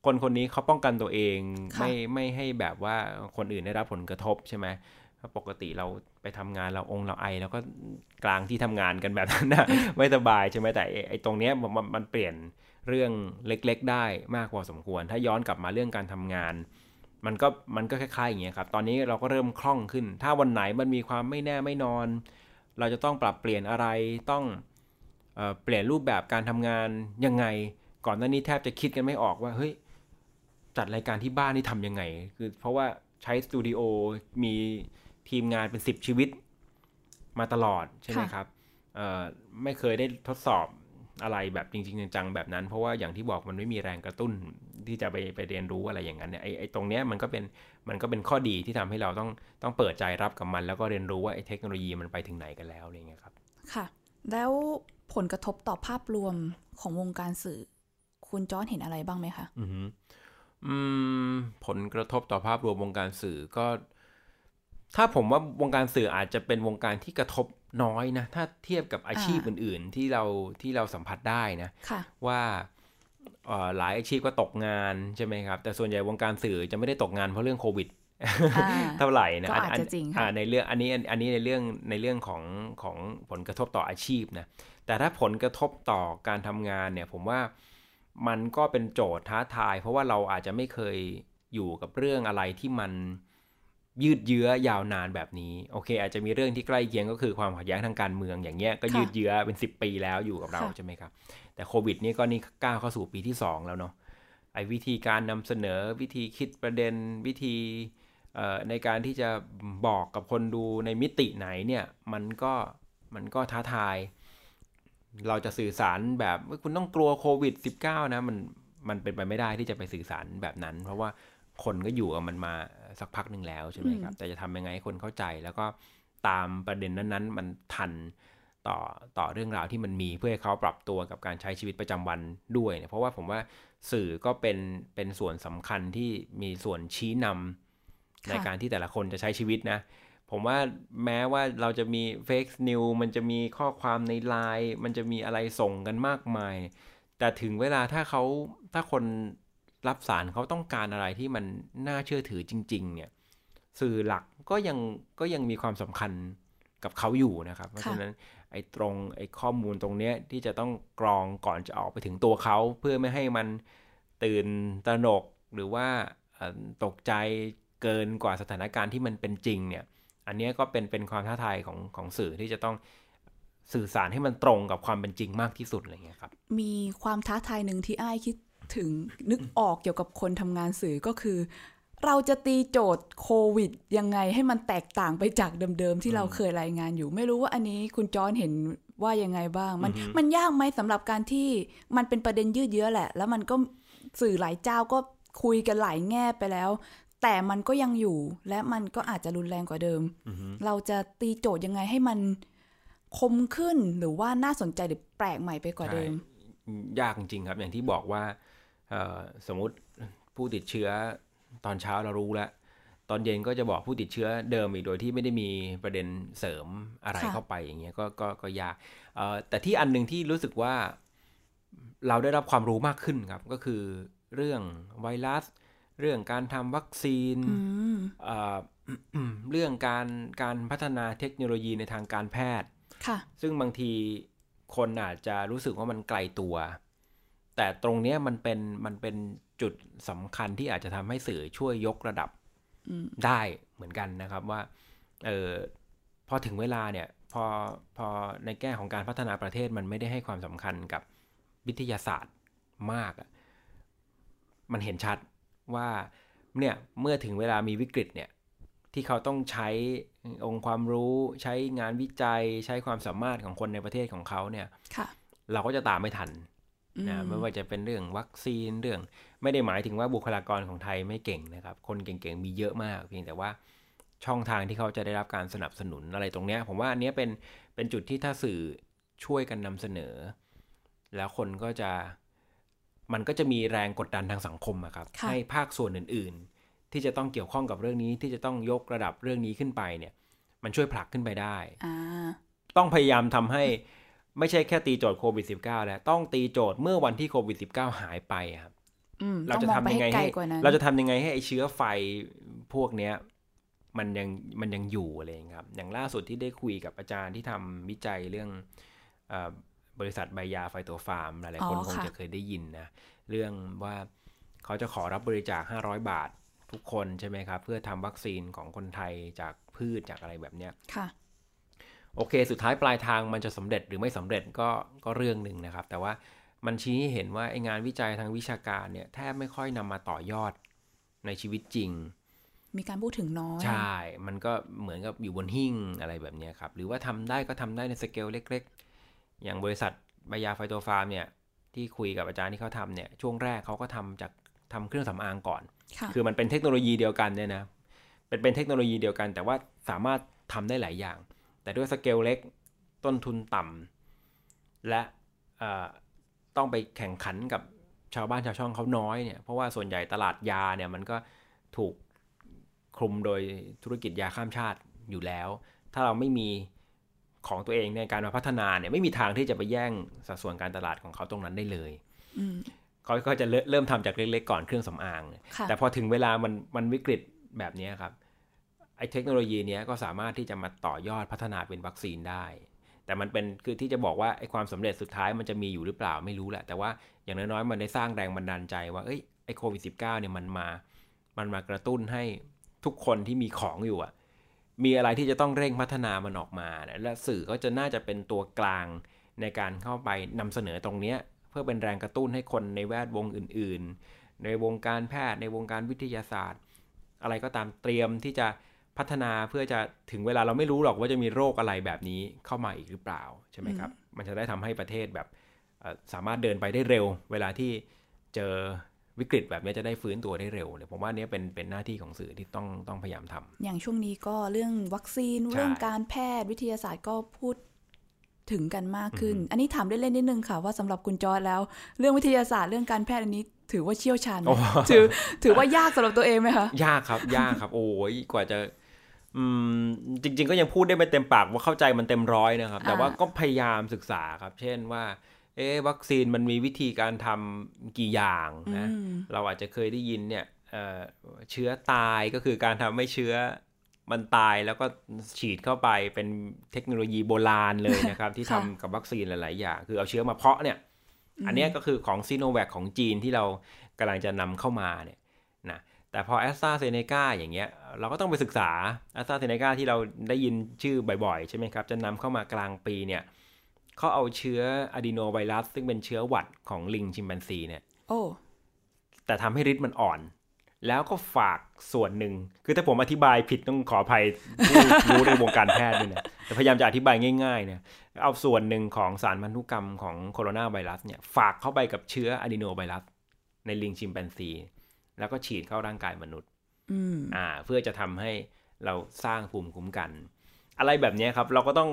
คนคนนี้เขาป้องกันตัวเอง ไม่ไม่ให้แบบว่าคนอื่นได้รับผลกระทบใช่ไหม ปกติเราไปทำงานเราองเราไอแล้วก็กลางที่ทำงานกันแบบนั้นนะไม่สบายใช่ไหมแต่ไอตรงเนี้ยมันมันเปลี่ยนเรื่องเล็กๆ ได้มากกว่าสมควร ถ้าย้อนกลับมาเรื่องการทำงาน มันก็มันก็คล้ายๆอย่างเงี้ยครับ ตอนนี้เราก็เริ่มคล่องขึ้น ถ้าวันไหนมันมีความไม่แน่ไม่นอน เราจะต้องปรับเปลี่ยนอะไรต้องเเปลี่ยนรูปแบบการทำงานยังไง ก่อนหน้านี้แทบจะคิดกันไม่ออกว่าเฮ้ยจัดรายการที่บ้านนี่ทำยังไง คือเพราะว่าใช้สตูดิโอมี ทีมงานเป็นสิบชีวิตมาตลอดใช่ไหมครับไม่เคยได้ทดสอบอะไรแบบจริง ๆ จังๆแบบนั้น เพราะว่าอย่างที่บอกมันไม่มีแรงกระตุ้นที่จะไปไปเรียนรู้อะไรอย่างนั้นเนี่ยไอ้ไอ้ตรงเนี้ยมันก็เป็นมันก็เป็นข้อดีที่ทำให้เราต้องต้องเปิดใจรับกับมัน แล้วก็เรียนรู้ว่าไอ้เทคโนโลยีมันไปถึงไหนกันแล้วอะไรเงี้ยครับ ค่ะ แล้วผลกระทบต่อภาพรวมของวงการสื่อ คุณจอร์นเห็นอะไรบ้างไหมคะอืมผลกระทบต่อภาพรวมวงการสื่อก็ ถ้าผมว่าวงการสื่ออาจจะเป็นวงการที่กระทบน้อยนะ ถ้าเทียบกับอาชีพอื่น ๆ ที่เราที่เราสัมผัสได้นะะว่าหลายอาชีพก็ตกงานใช่ไหมครับ แต่ส่วนใหญ่วงการสื่อจะไม่ได้ตกงานเพราะเรื่องโควิดเท่าไหร่นะอาจจะจริงในเรื่องอันนี้อันนี้ในเรื่องในเรื่องของของผลกระทบต่ออาชีพนะแต่ถ้าผลกระทบต่อการทำงานเนี่ย ผมว่ามันก็เป็นโจทย์ท้าทาย เพราะว่าเราอาจจะไม่เคยอยู่กับเรื่องอะไรที่มัน ยืดเยื้อยาวนานแบบนี้โอเค อาจจะมีเรื่องที่ใกล้เคียงก็คือความขัดแย้งทางการเมืองอย่างเงี้ยก็ยืดเยื้อเป็นสิบปีแล้วอยู่กับเราใช่ไหมครับ แต่โควิดนี่ก็นี่ก้าวเข้าสู่ปีที่ 2 แล้วเนาะไอ้วิธีการนำเสนอวิธีคิดประเด็นวิธีในการที่จะบอกกับคนดูในมิติไหนเนี่ยมันก็มันก็ท้าทาย เราจะสื่อสารแบบคุณต้องกลัวโควิด -19 นะมันมันเป็นไปไม่ได้ที่จะไปสื่อสารแบบนั้น เพราะว่า คนก็อยู่กับมันมาสักพักหนึ่งแล้วใช่ไหมครับ แต่จะทำยังไงให้คนเข้าใจ แล้วก็ตามประเด็นนั้นๆ มันทันต่อต่อเรื่องราวที่มันมีเพื่อให้เขาปรับตัวกับการใช้ชีวิตประจำวันด้วยเนี่ยเพราะว่าผมว่าสื่อก็เป็นเป็นส่วนสำคัญที่มีส่วนชี้นำในการที่แต่ละคนจะใช้ชีวิตนะ ผมว่าแม้ว่าเราจะมีเฟกซ์นิวมันจะมีข้อความในไลน์มันจะมีอะไรส่งกันมากมาย แต่ถึงเวลาถ้าเขาถ้าคน รับสารเขาต้องการอะไรที่มันน่าเชื่อถือจริง ๆ เนี่ย สื่อหลักก็ยังก็ยังมีความสำคัญกับเขาอยู่นะครับ เพราะฉะนั้นไอ้ตรงไอ้ข้อมูลตรงเนี้ยที่จะต้องกรองก่อนจะออกไปถึงตัวเขา เพื่อไม่ให้มันตื่นตระหนกหรือว่าตกใจเกินกว่าสถานการณ์ที่มันเป็นจริงเนี่ย อันนี้ก็เป็นเป็นความท้าทายของของสื่อที่จะต้องสื่อสารให้มันตรงกับความเป็นจริงมากที่สุดอะไรเงี้ยครับ มีความท้าทายหนึ่งที่ไอ้คิด ถึงนึกออกเกี่ยวกับคนทำงานสื่อก็คือ เราจะตีโจทย์โควิด ยังไงให้มันแตกต่างไปจากเดิมๆ ที่เราเคยรายงานอยู่ ไม่รู้ว่าอันนี้คุณจอนเห็นว่ายังไงบ้าง มันมันยากไหมสำหรับการที่มันเป็นประเด็นยืดเยื้อแหละ แล้วมันก็สื่อหลายเจ้าก็คุยกันหลายแง่ไปแล้ว แต่มันก็ยังอยู่และมันก็อาจจะรุนแรงกว่าเดิม เราจะตีโจทย์ยังไงให้มันคมขึ้นหรือว่าน่าสนใจหรือแปลกใหม่ไปกว่าเดิม ยากจริงครับ อย่างที่บอกว่า สมมติผู้ติดเชื้อตอนเช้าเรารู้แล้ว ตอนเย็นก็จะบอกผู้ติดเชื้อเดิมอีกโดยที่ไม่ได้มีประเด็นเสริมอะไรเข้าไปอย่างเงี้ยก็ก็ก็ยากแต่ที่อันหนึ่งที่รู้สึกว่าเราได้รับความรู้มากขึ้นครับก็คือเรื่องไวรัส เรื่องการทำวัคซีนเรื่องการการพัฒนาเทคโนโลยีในทางการแพทย์ ซึ่งบางทีคนอาจจะรู้สึกว่ามันไกลตัว แต่ตรงนี้มันเป็นมันเป็นจุดสำคัญที่อาจจะทำให้สื่อช่วยยกระดับได้เหมือนกันนะครับว่าเออพอถึงเวลาเนี่ยพอพอในแง่ของการพัฒนาประเทศมันไม่ได้ให้ความสำคัญกับวิทยาศาสตร์มาก มันเห็นชัดว่าเนี่ยเมื่อถึงเวลามีวิกฤตเนี่ยที่เขาต้องใช้องค์ความรู้ใช้งานวิจัยใช้ความสามารถของคนในประเทศของเขาเนี่ยเราก็จะตามไม่ทัน นะไม่ว่าจะเป็นเรื่องวัคซีนเรื่อง ไม่ได้หมายถึงว่าบุคลากรของไทยไม่เก่งนะครับ คนเก่งๆมีเยอะมาก เพียงแต่ว่าช่องทางที่เขาจะได้รับการสนับสนุนอะไรตรงเนี้ย ผมว่าอันนี้เป็นเป็นจุดที่ถ้าสื่อช่วยกันนำเสนอ แล้วคนก็จะมันก็จะมีแรงกดดันทางสังคมอะครับให้ภาคส่วนอื่นที่จะต้องเกี่ยวข้องกับเรื่องนี้ที่จะต้องยกระดับเรื่องนี้ขึ้นไปเนี่ย มันช่วยผลักขึ้นไปได้ต้องพยายามทำให้ ไม่ใช่แค่ตีโจทย์โควิด -19 แล้วต้องตีโจทย์เมื่อวันที่โควิด -19 หายไปครับเราจะทำยังไงให้เราจะทำยังไงให้ไอเชื้อไฟพวกเนี้ยมันยังมันยังอยู่อะไรครับ อย่างล่าสุดที่ได้คุยกับอาจารย์ที่ทำวิจัยเรื่องบริษัทใบยาไฟตัวฟาร์มหลายๆคนคงจะเคยได้ยินนะ เรื่องว่าเขาจะขอรับบริจาค 500 บาททุกคนใช่ไหมครับ เพื่อทำวัคซีนของคนไทยจากพืชจากอะไรแบบเนี้ยค่ะ โอเค สุดท้ายปลายทางมันจะสำเร็จหรือไม่สำเร็จก็ก็เรื่องหนึ่งนะครับ แต่ว่ามันชี้ให้เห็นว่าไองานวิจัยทางวิชาการเนี่ยแทบไม่ค่อยนำมาต่อยอดในชีวิตจริง มีการพูดถึงน้อย ใช่ มันก็เหมือนกับอยู่บนหิ้งอะไรแบบนี้ครับ หรือว่าทำได้ก็ทำได้ในสเกลเล็ก ๆ อย่างบริษัทบายาไฟโตฟาร์มเนี่ยที่คุยกับอาจารย์ที่เขาทำเนี่ยช่วงแรกเขาก็ทำจากทำเครื่องสำอางก่อน คือมันเป็นเทคโนโลยีเดียวกันเนี่ยนะเป็นเป็นเทคโนโลยีเดียวกัน แต่ว่าสามารถทำได้หลายอย่าง แต่ด้วยสเกลเล็กต้นทุนต่ำและต้องไปแข่งขันกับชาวบ้านชาวช่องเขาน้อยเนี่ยเพราะว่าส่วนใหญ่ตลาดยาเนี่ยมันก็ถูกคลุมโดยธุรกิจยาข้ามชาติอยู่แล้ว ถ้าเราไม่มีของตัวเองในการมาพัฒนาเนี่ยไม่มีทางที่จะไปแย่งสัดส่วนการตลาดของเขาตรงนั้นได้เลยเขาก็จะเริ่มทำจากเล็กๆก่อนเครื่องสำอาง แต่พอถึงเวลามันมันวิกฤตแบบนี้ครับไอ้เทคโนโลยีนี้ก็สามารถที่จะมาต่อยอดพัฒนาเป็นวัคซีนได้ แต่มันเป็นคือที่จะบอกว่าไอ้ความสำเร็จสุดท้ายมันจะมีอยู่หรือเปล่าไม่รู้แหละ แต่ว่าอย่างน้อยๆมันได้สร้างแรงบันดาลใจว่าเอ้ยไอ้โควิด -19 เนี่ยมันมามันมากระตุ้นให้ทุกคนที่มีของอยู่อะมีอะไรที่จะต้องเร่งพัฒนามันออกมา และสื่อก็จะน่าจะเป็นตัวกลางในการเข้าไปนำเสนอตรงเนี้ยเพื่อเป็นแรงกระตุ้นให้คนในแวดวงอื่น ๆ ในวงการแพทย์ในวงการวิทยาศาสตร์ อะไรก็ตามเตรียมที่จะ พัฒนาเพื่อจะถึงเวลาเราไม่รู้หรอกว่าจะมีโรคอะไรแบบนี้เข้ามาอีกหรือเปล่าใช่ไหมครับ มันจะได้ทำให้ประเทศแบบสามารถเดินไปได้เร็ว เวลาที่เจอวิกฤตแบบนี้จะได้ฟื้นตัวได้เร็วเลยผมว่านี้เป็นเป็นหน้าที่ของสื่อที่ต้องต้องพยายามทำอย่างช่วงนี้ก็เรื่องวัคซีนเรื่องการแพทย์วิทยาศาสตร์ก็พูดถึงกันมากขึ้น อันนี้ถามเล่นๆนิดนึงค่ะว่าสำหรับคุณจอร์ดแล้ว เรื่องวิทยาศาสตร์เรื่องการแพทย์อันนี้ถือว่าเชี่ยวชาญถือถือว่ายากสำหรับตัวเองไหมคะ ยากครับ ยากครับ โอ้ยกว่าจะอืม จริง ๆ ก็ยังพูดได้ไม่เต็มปากว่าเข้าใจมันเต็มร้อยนะครับ แต่ว่าก็พยายามศึกษาครับ เช่นว่า เอ๊วัคซีนมันมีวิธีการทำกี่อย่างนะ เราอาจจะเคยได้ยินเนี่ยเชื้อตายก็คือการทำให้เชื้อมันตายแล้วก็ฉีดเข้าไปเป็นเทคโนโลยีโบราณเลยนะครับ ที่ทำกับวัคซีนหลาย ๆ อย่าง คือเอาเชื้อมาเพาะเนี่ย อันนี้ก็คือของซีโนแวคของจีนที่เรากำลังจะนำเข้ามาเนี่ยนะ แต่พอแอสตราเซเนกาอย่างเงี้ยเราก็ต้องไปศึกษาแอสตราเซเนกาที่เราได้ยินชื่อบ่อยๆ ใช่ไหมครับ จะนำเข้ามากลางปีเนี่ยเขาเอาเชื้ออะดีโนไวรัส ซึ่งเป็นเชื้อหวัดของลิงชิมแปนซีเนี่ยโอ้แต่ทำให้ฤทธิ์มันอ่อน แล้วก็ฝากส่วนหนึ่ง คือถ้าผมอธิบายผิดต้องขออภัยผู้รู้ในวงการแพทย์ด้วยนะแต่พยายามจะอธิบายง่ายๆเนี่ยเอาส่วนหนึ่งของสารพันธุกรรมของโคโรนาไวรัสเนี่ยฝากเข้าไปกับเชื้ออะดีโนไวรัสในลิงชิมแปนซี แล้วก็ฉีดเข้าร่างกายมนุษย์อ่า เพื่อจะทำให้เราสร้างภูมิคุ้มกัน อะไรแบบนี้ครับ เราก็ต้อง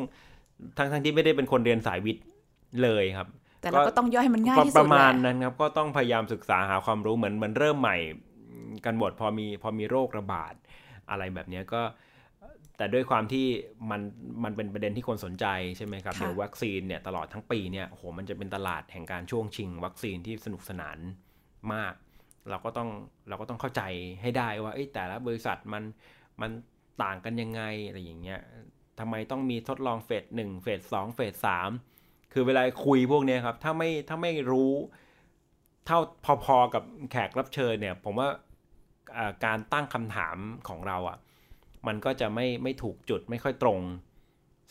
ทั้งทั้งที่ไม่ได้เป็นคนเรียนสายวิทย์เลยครับ แต่เราก็ต้องย่อยให้มันง่ายที่สุดประมาณนั้นครับ ก็ต้องพยายามศึกษาหาความรู้เหมือนเหมือนเริ่มใหม่กันหมดพอมีพอมีโรคระบาด อะไรแบบนี้ก็ แต่ด้วยความที่มันมันเป็นประเด็นที่คนสนใจใช่ไหมครับเดี๋ยววัคซีนเนี่ยตลอดทั้งปีเนี่ยโหมันจะเป็นตลาดแห่งการช่วงชิง วัคซีนที่สนุกสนานมาก เราก็ต้องเราก็ต้องเข้าใจให้ได้ว่าแต่ละบริษัทมันมันต่างกันยังไงอะไรอย่างเงี้ยทำไมต้องมีทดลองเฟสหนึ่งเฟสสองเฟสสามคือเวลาคุยพวกนี้ครับ ถ้าไม่ถ้าไม่รู้เท่าพอๆกับแขกรับเชิญเนี่ย ผมว่าการตั้งคำถามของเราอะ่ะ มันก็จะไม่ไม่ถูกจุดไม่ค่อยตรง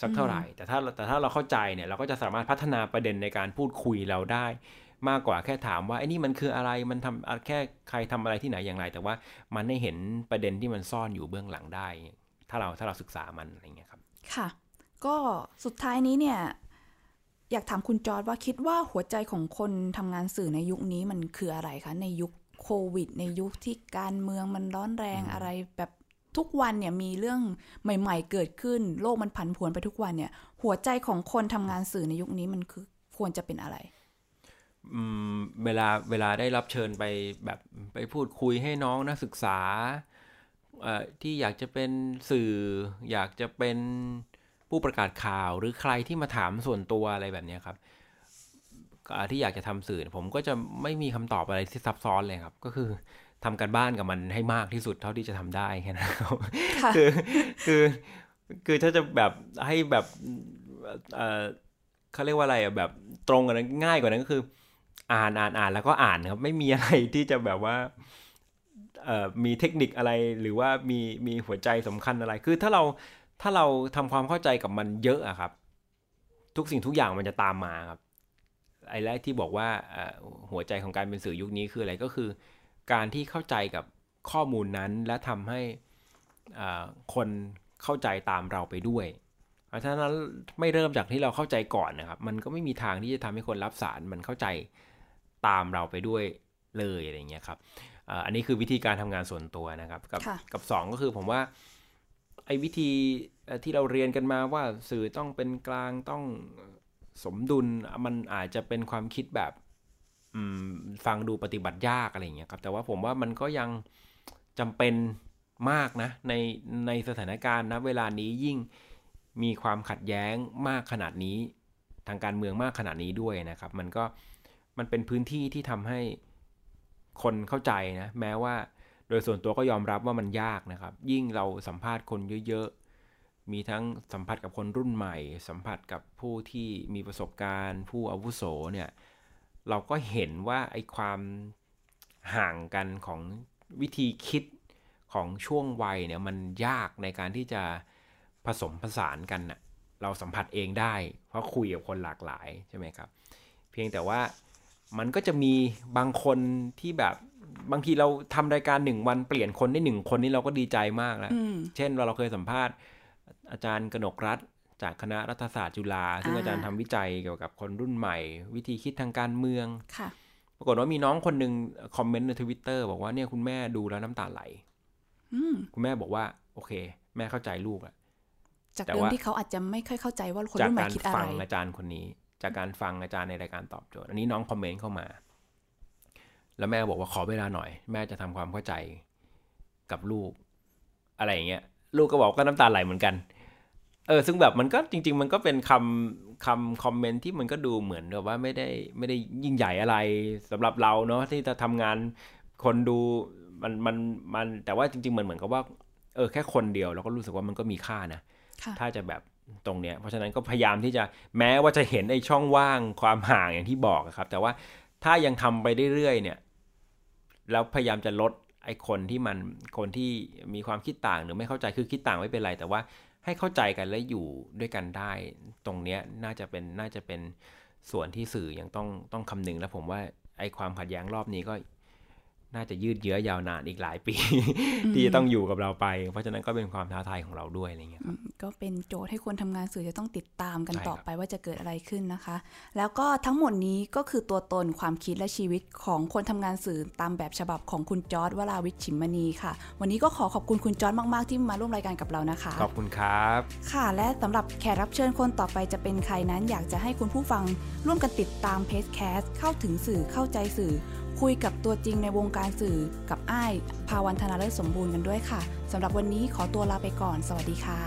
สักเท่าไหร่ แต่ถ้าแต่ถ้าเราเข้าใจเนี่ย เราก็จะสามารถพัฒนาประเด็นในการพูดคุยเราได้ มากกว่าแค่ถามว่าไอ้นี่มันคืออะไรมันทำแค่ใครทำอะไรที่ไหนอย่างไร แต่ว่ามันได้เห็นประเด็นที่มันซ่อนอยู่เบื้องหลังได้ ถ้าเราถ้าเราศึกษามันอะไรเงี้ยครับ ค่ะ ก็สุดท้ายนี้เนี่ยอยากถามคุณจอร์ดว่าคิดว่าหัวใจของคนทำงานสื่อในยุคนี้มันคืออะไรคะ ในยุคโควิด ในยุคที่การเมืองมันร้อนแรงอะไรแบบทุกวันเนี่ยมีเรื่องใหม่ ๆ เกิดขึ้น โลกมันผันผวนไปทุกวันเนี่ย หัวใจของคนทำงานสื่อในยุคนี้มันคือควรจะเป็นอะไร เวลาเวลาได้รับเชิญไปแบบไปพูดคุยให้น้องนักศึกษาที่อยากจะเป็นสื่อ อยากจะเป็นผู้ประกาศข่าวหรือใครที่มาถามส่วนตัวอะไรแบบนี้ครับที่อยากจะทำสื่อผมก็จะไม่มีคำตอบอะไรที่ซับซ้อนเลยครับ ก็คือทำการบ้านกับมันให้มากที่สุดเท่าที่จะทำได้แค่นั้นคือคือคือถ้าจะแบบให้แบบเขาเรียกว่าอะไรอะแบบตรงกันง่ายกว่านั้นก็คือ อ่านอ่านอ่านแล้วก็อ่านครับ ไม่มีอะไรที่จะแบบว่าเอ่อมีเทคนิคอะไรหรือว่ามีมีหัวใจสำคัญอะไร คือถ้าเราถ้าเราทำความเข้าใจกับมันเยอะอะครับ ทุกสิ่งทุกอย่างมันจะตามมาครับ ไอ้แรกที่บอกว่าหัวใจของการเป็นสื่อยุคนี้คืออะไรก็คือ การที่เข้าใจกับข้อมูลนั้นและทำให้คนเข้าใจตามเราไปด้วยเพราะฉะนั้นไม่เริ่มจากที่เราเข้าใจก่อนนะครับ มันก็ไม่มีทางที่จะทำให้คนรับสารมันเข้าใจ ตามเราไปด้วยเลยอะไรเงี้ยครับอันนี้คือวิธีการทำงานส่วนตัวนะครับ กับกับสองก็คือผมว่าไอ้วิธีที่เราเรียนกันมาว่าสื่อต้องเป็นกลางต้องสมดุลมันอาจจะเป็นความคิดแบบฟังดูปฏิบัติยากอะไรเงี้ยครับแต่ว่าผมว่ามันก็ยังจำเป็นมากนะในในสถานการณ์นะเวลานี้ยิ่งมีความขัดแย้งมากขนาดนี้ ทางการเมืองมากขนาดนี้ด้วยนะครับ มันก็ มันเป็นพื้นที่ที่ทำให้คนเข้าใจนะ แม้ว่าโดยส่วนตัวก็ยอมรับว่ามันยากนะครับ ยิ่งเราสัมภาษณ์คนเยอะๆ มีทั้งสัมผัสกับคนรุ่นใหม่ สัมผัสกับผู้ที่มีประสบการณ์ ผู้อาวุโสเนี่ย เราก็เห็นว่าไอ้ความห่างกันของวิธีคิดของช่วงวัยเนี่ยมันยากในการที่จะผสมผสานกันน่ะเราสัมผัสเองได้ เพราะคุยกับคนหลากหลายใช่ไหมครับ เพียงแต่ว่า มันก็จะมีบางคนที่แบบบางทีเราทำรายการหนึ่งวันเปลี่ยนคนได้หนึ่งคนนี่เราก็ดีใจมากแล้ว เช่นเราเราเคยสัมภาษณ์ อาจารย์กนกรัฐจากคณะรัฐศาสตร์จุฬาซึ่งอาจารย์ทำวิจัยเกี่ยวกับคนรุ่นใหม่ วิธีคิดทางการเมืองปรากฏว่ามีน้องคนหนึ่งคอมเมนต์ในทวิตเตอร์บอกว่าเนี่ยคุณแม่ดูแล้วน้ำตาไหลคุณแม่บอกว่า โอเค แม่เข้าใจลูกอะจากเดิมที่เขาอาจจะไม่ค่อยเข้าใจว่าคนรุ่นใหม่คิดอะไรจากการฟังอาจารย์คนนี้ จากการฟังอาจารย์ในรายการตอบโจทย์ อันนี้น้องคอมเมนต์เข้ามา แล้วแม่บอกว่าขอเวลาหน่อย แม่จะทำความเข้าใจกับลูก อะไรอย่างเงี้ย ลูกก็บอกก็น้ำตาไหลเหมือนกัน เออ ซึ่งแบบมันก็จริง ๆ มันก็เป็นคำคำคอมเมนต์ที่มันก็ดูเหมือนแบบว่าไม่ได้ไม่ได้ยิ่งใหญ่อะไรสำหรับเราเนาะที่จะทำงานคนดูมันมันมันแต่ว่าจริงๆเหมือนเหมือนกับว่า เออแค่คนเดียวเราก็รู้สึกว่ามันก็มีค่านะ ถ้าจะแบบ ตรงเนี้ยเพราะฉะนั้นก็พยายามที่จะแม้ว่าจะเห็นไอ้ช่องว่างความห่างอย่างที่บอกครับ แต่ว่าถ้ายังทำไปเรื่อยๆเนี่ยแล้วพยายามจะลดไอ้คนที่มันคนที่มีความคิดต่างหรือไม่เข้าใจคือคิดต่างไม่เป็นไร แต่ว่าให้เข้าใจกันและอยู่ด้วยกันได้ ตรงเนี้ยน่าจะเป็นน่าจะเป็นส่วนที่สื่อยังต้องต้องคำนึง และผมว่าไอ้ความขัดแย้งรอบนี้ก็ น่าจะยืดเยื้อยาวนานอีกหลายปี ที่จะต้องอยู่กับเราไป เพราะฉะนั้นก็เป็นความท้าทายของเราด้วยอะไรเงี้ยก็เป็นโจทย์ให้คนทำงานสื่อจะต้องติดตามกันต่อไปว่าจะเกิดอะไรขึ้นนะคะ แล้วก็ทั้งหมดนี้ก็คือตัวตนความคิดและชีวิตของคนทำงานสื่อตามแบบฉบับของคุณจอร์ดวราวิทย์ ฉิมมณีค่ะ วันนี้ก็ขอขอบคุณคุณจอร์ดมาก ๆ ที่มาร่วมรายการกับเรานะคะ ขอบคุณครับ ค่ะ และสำหรับแขกรับเชิญคนต่อไปจะเป็นใครนั้น อยากจะให้คุณผู้ฟังร่วมกันติดตาม PRESSCAST เข้าถึงสื่อเข้าใจสื่อ คุยกับตัวจริงในวงการสื่อกับอ้ายภาวันธนาเลิศสมบูรณ์กันด้วยค่ะสำหรับวันนี้ขอตัวลาไปก่อน สวัสดีค่ะ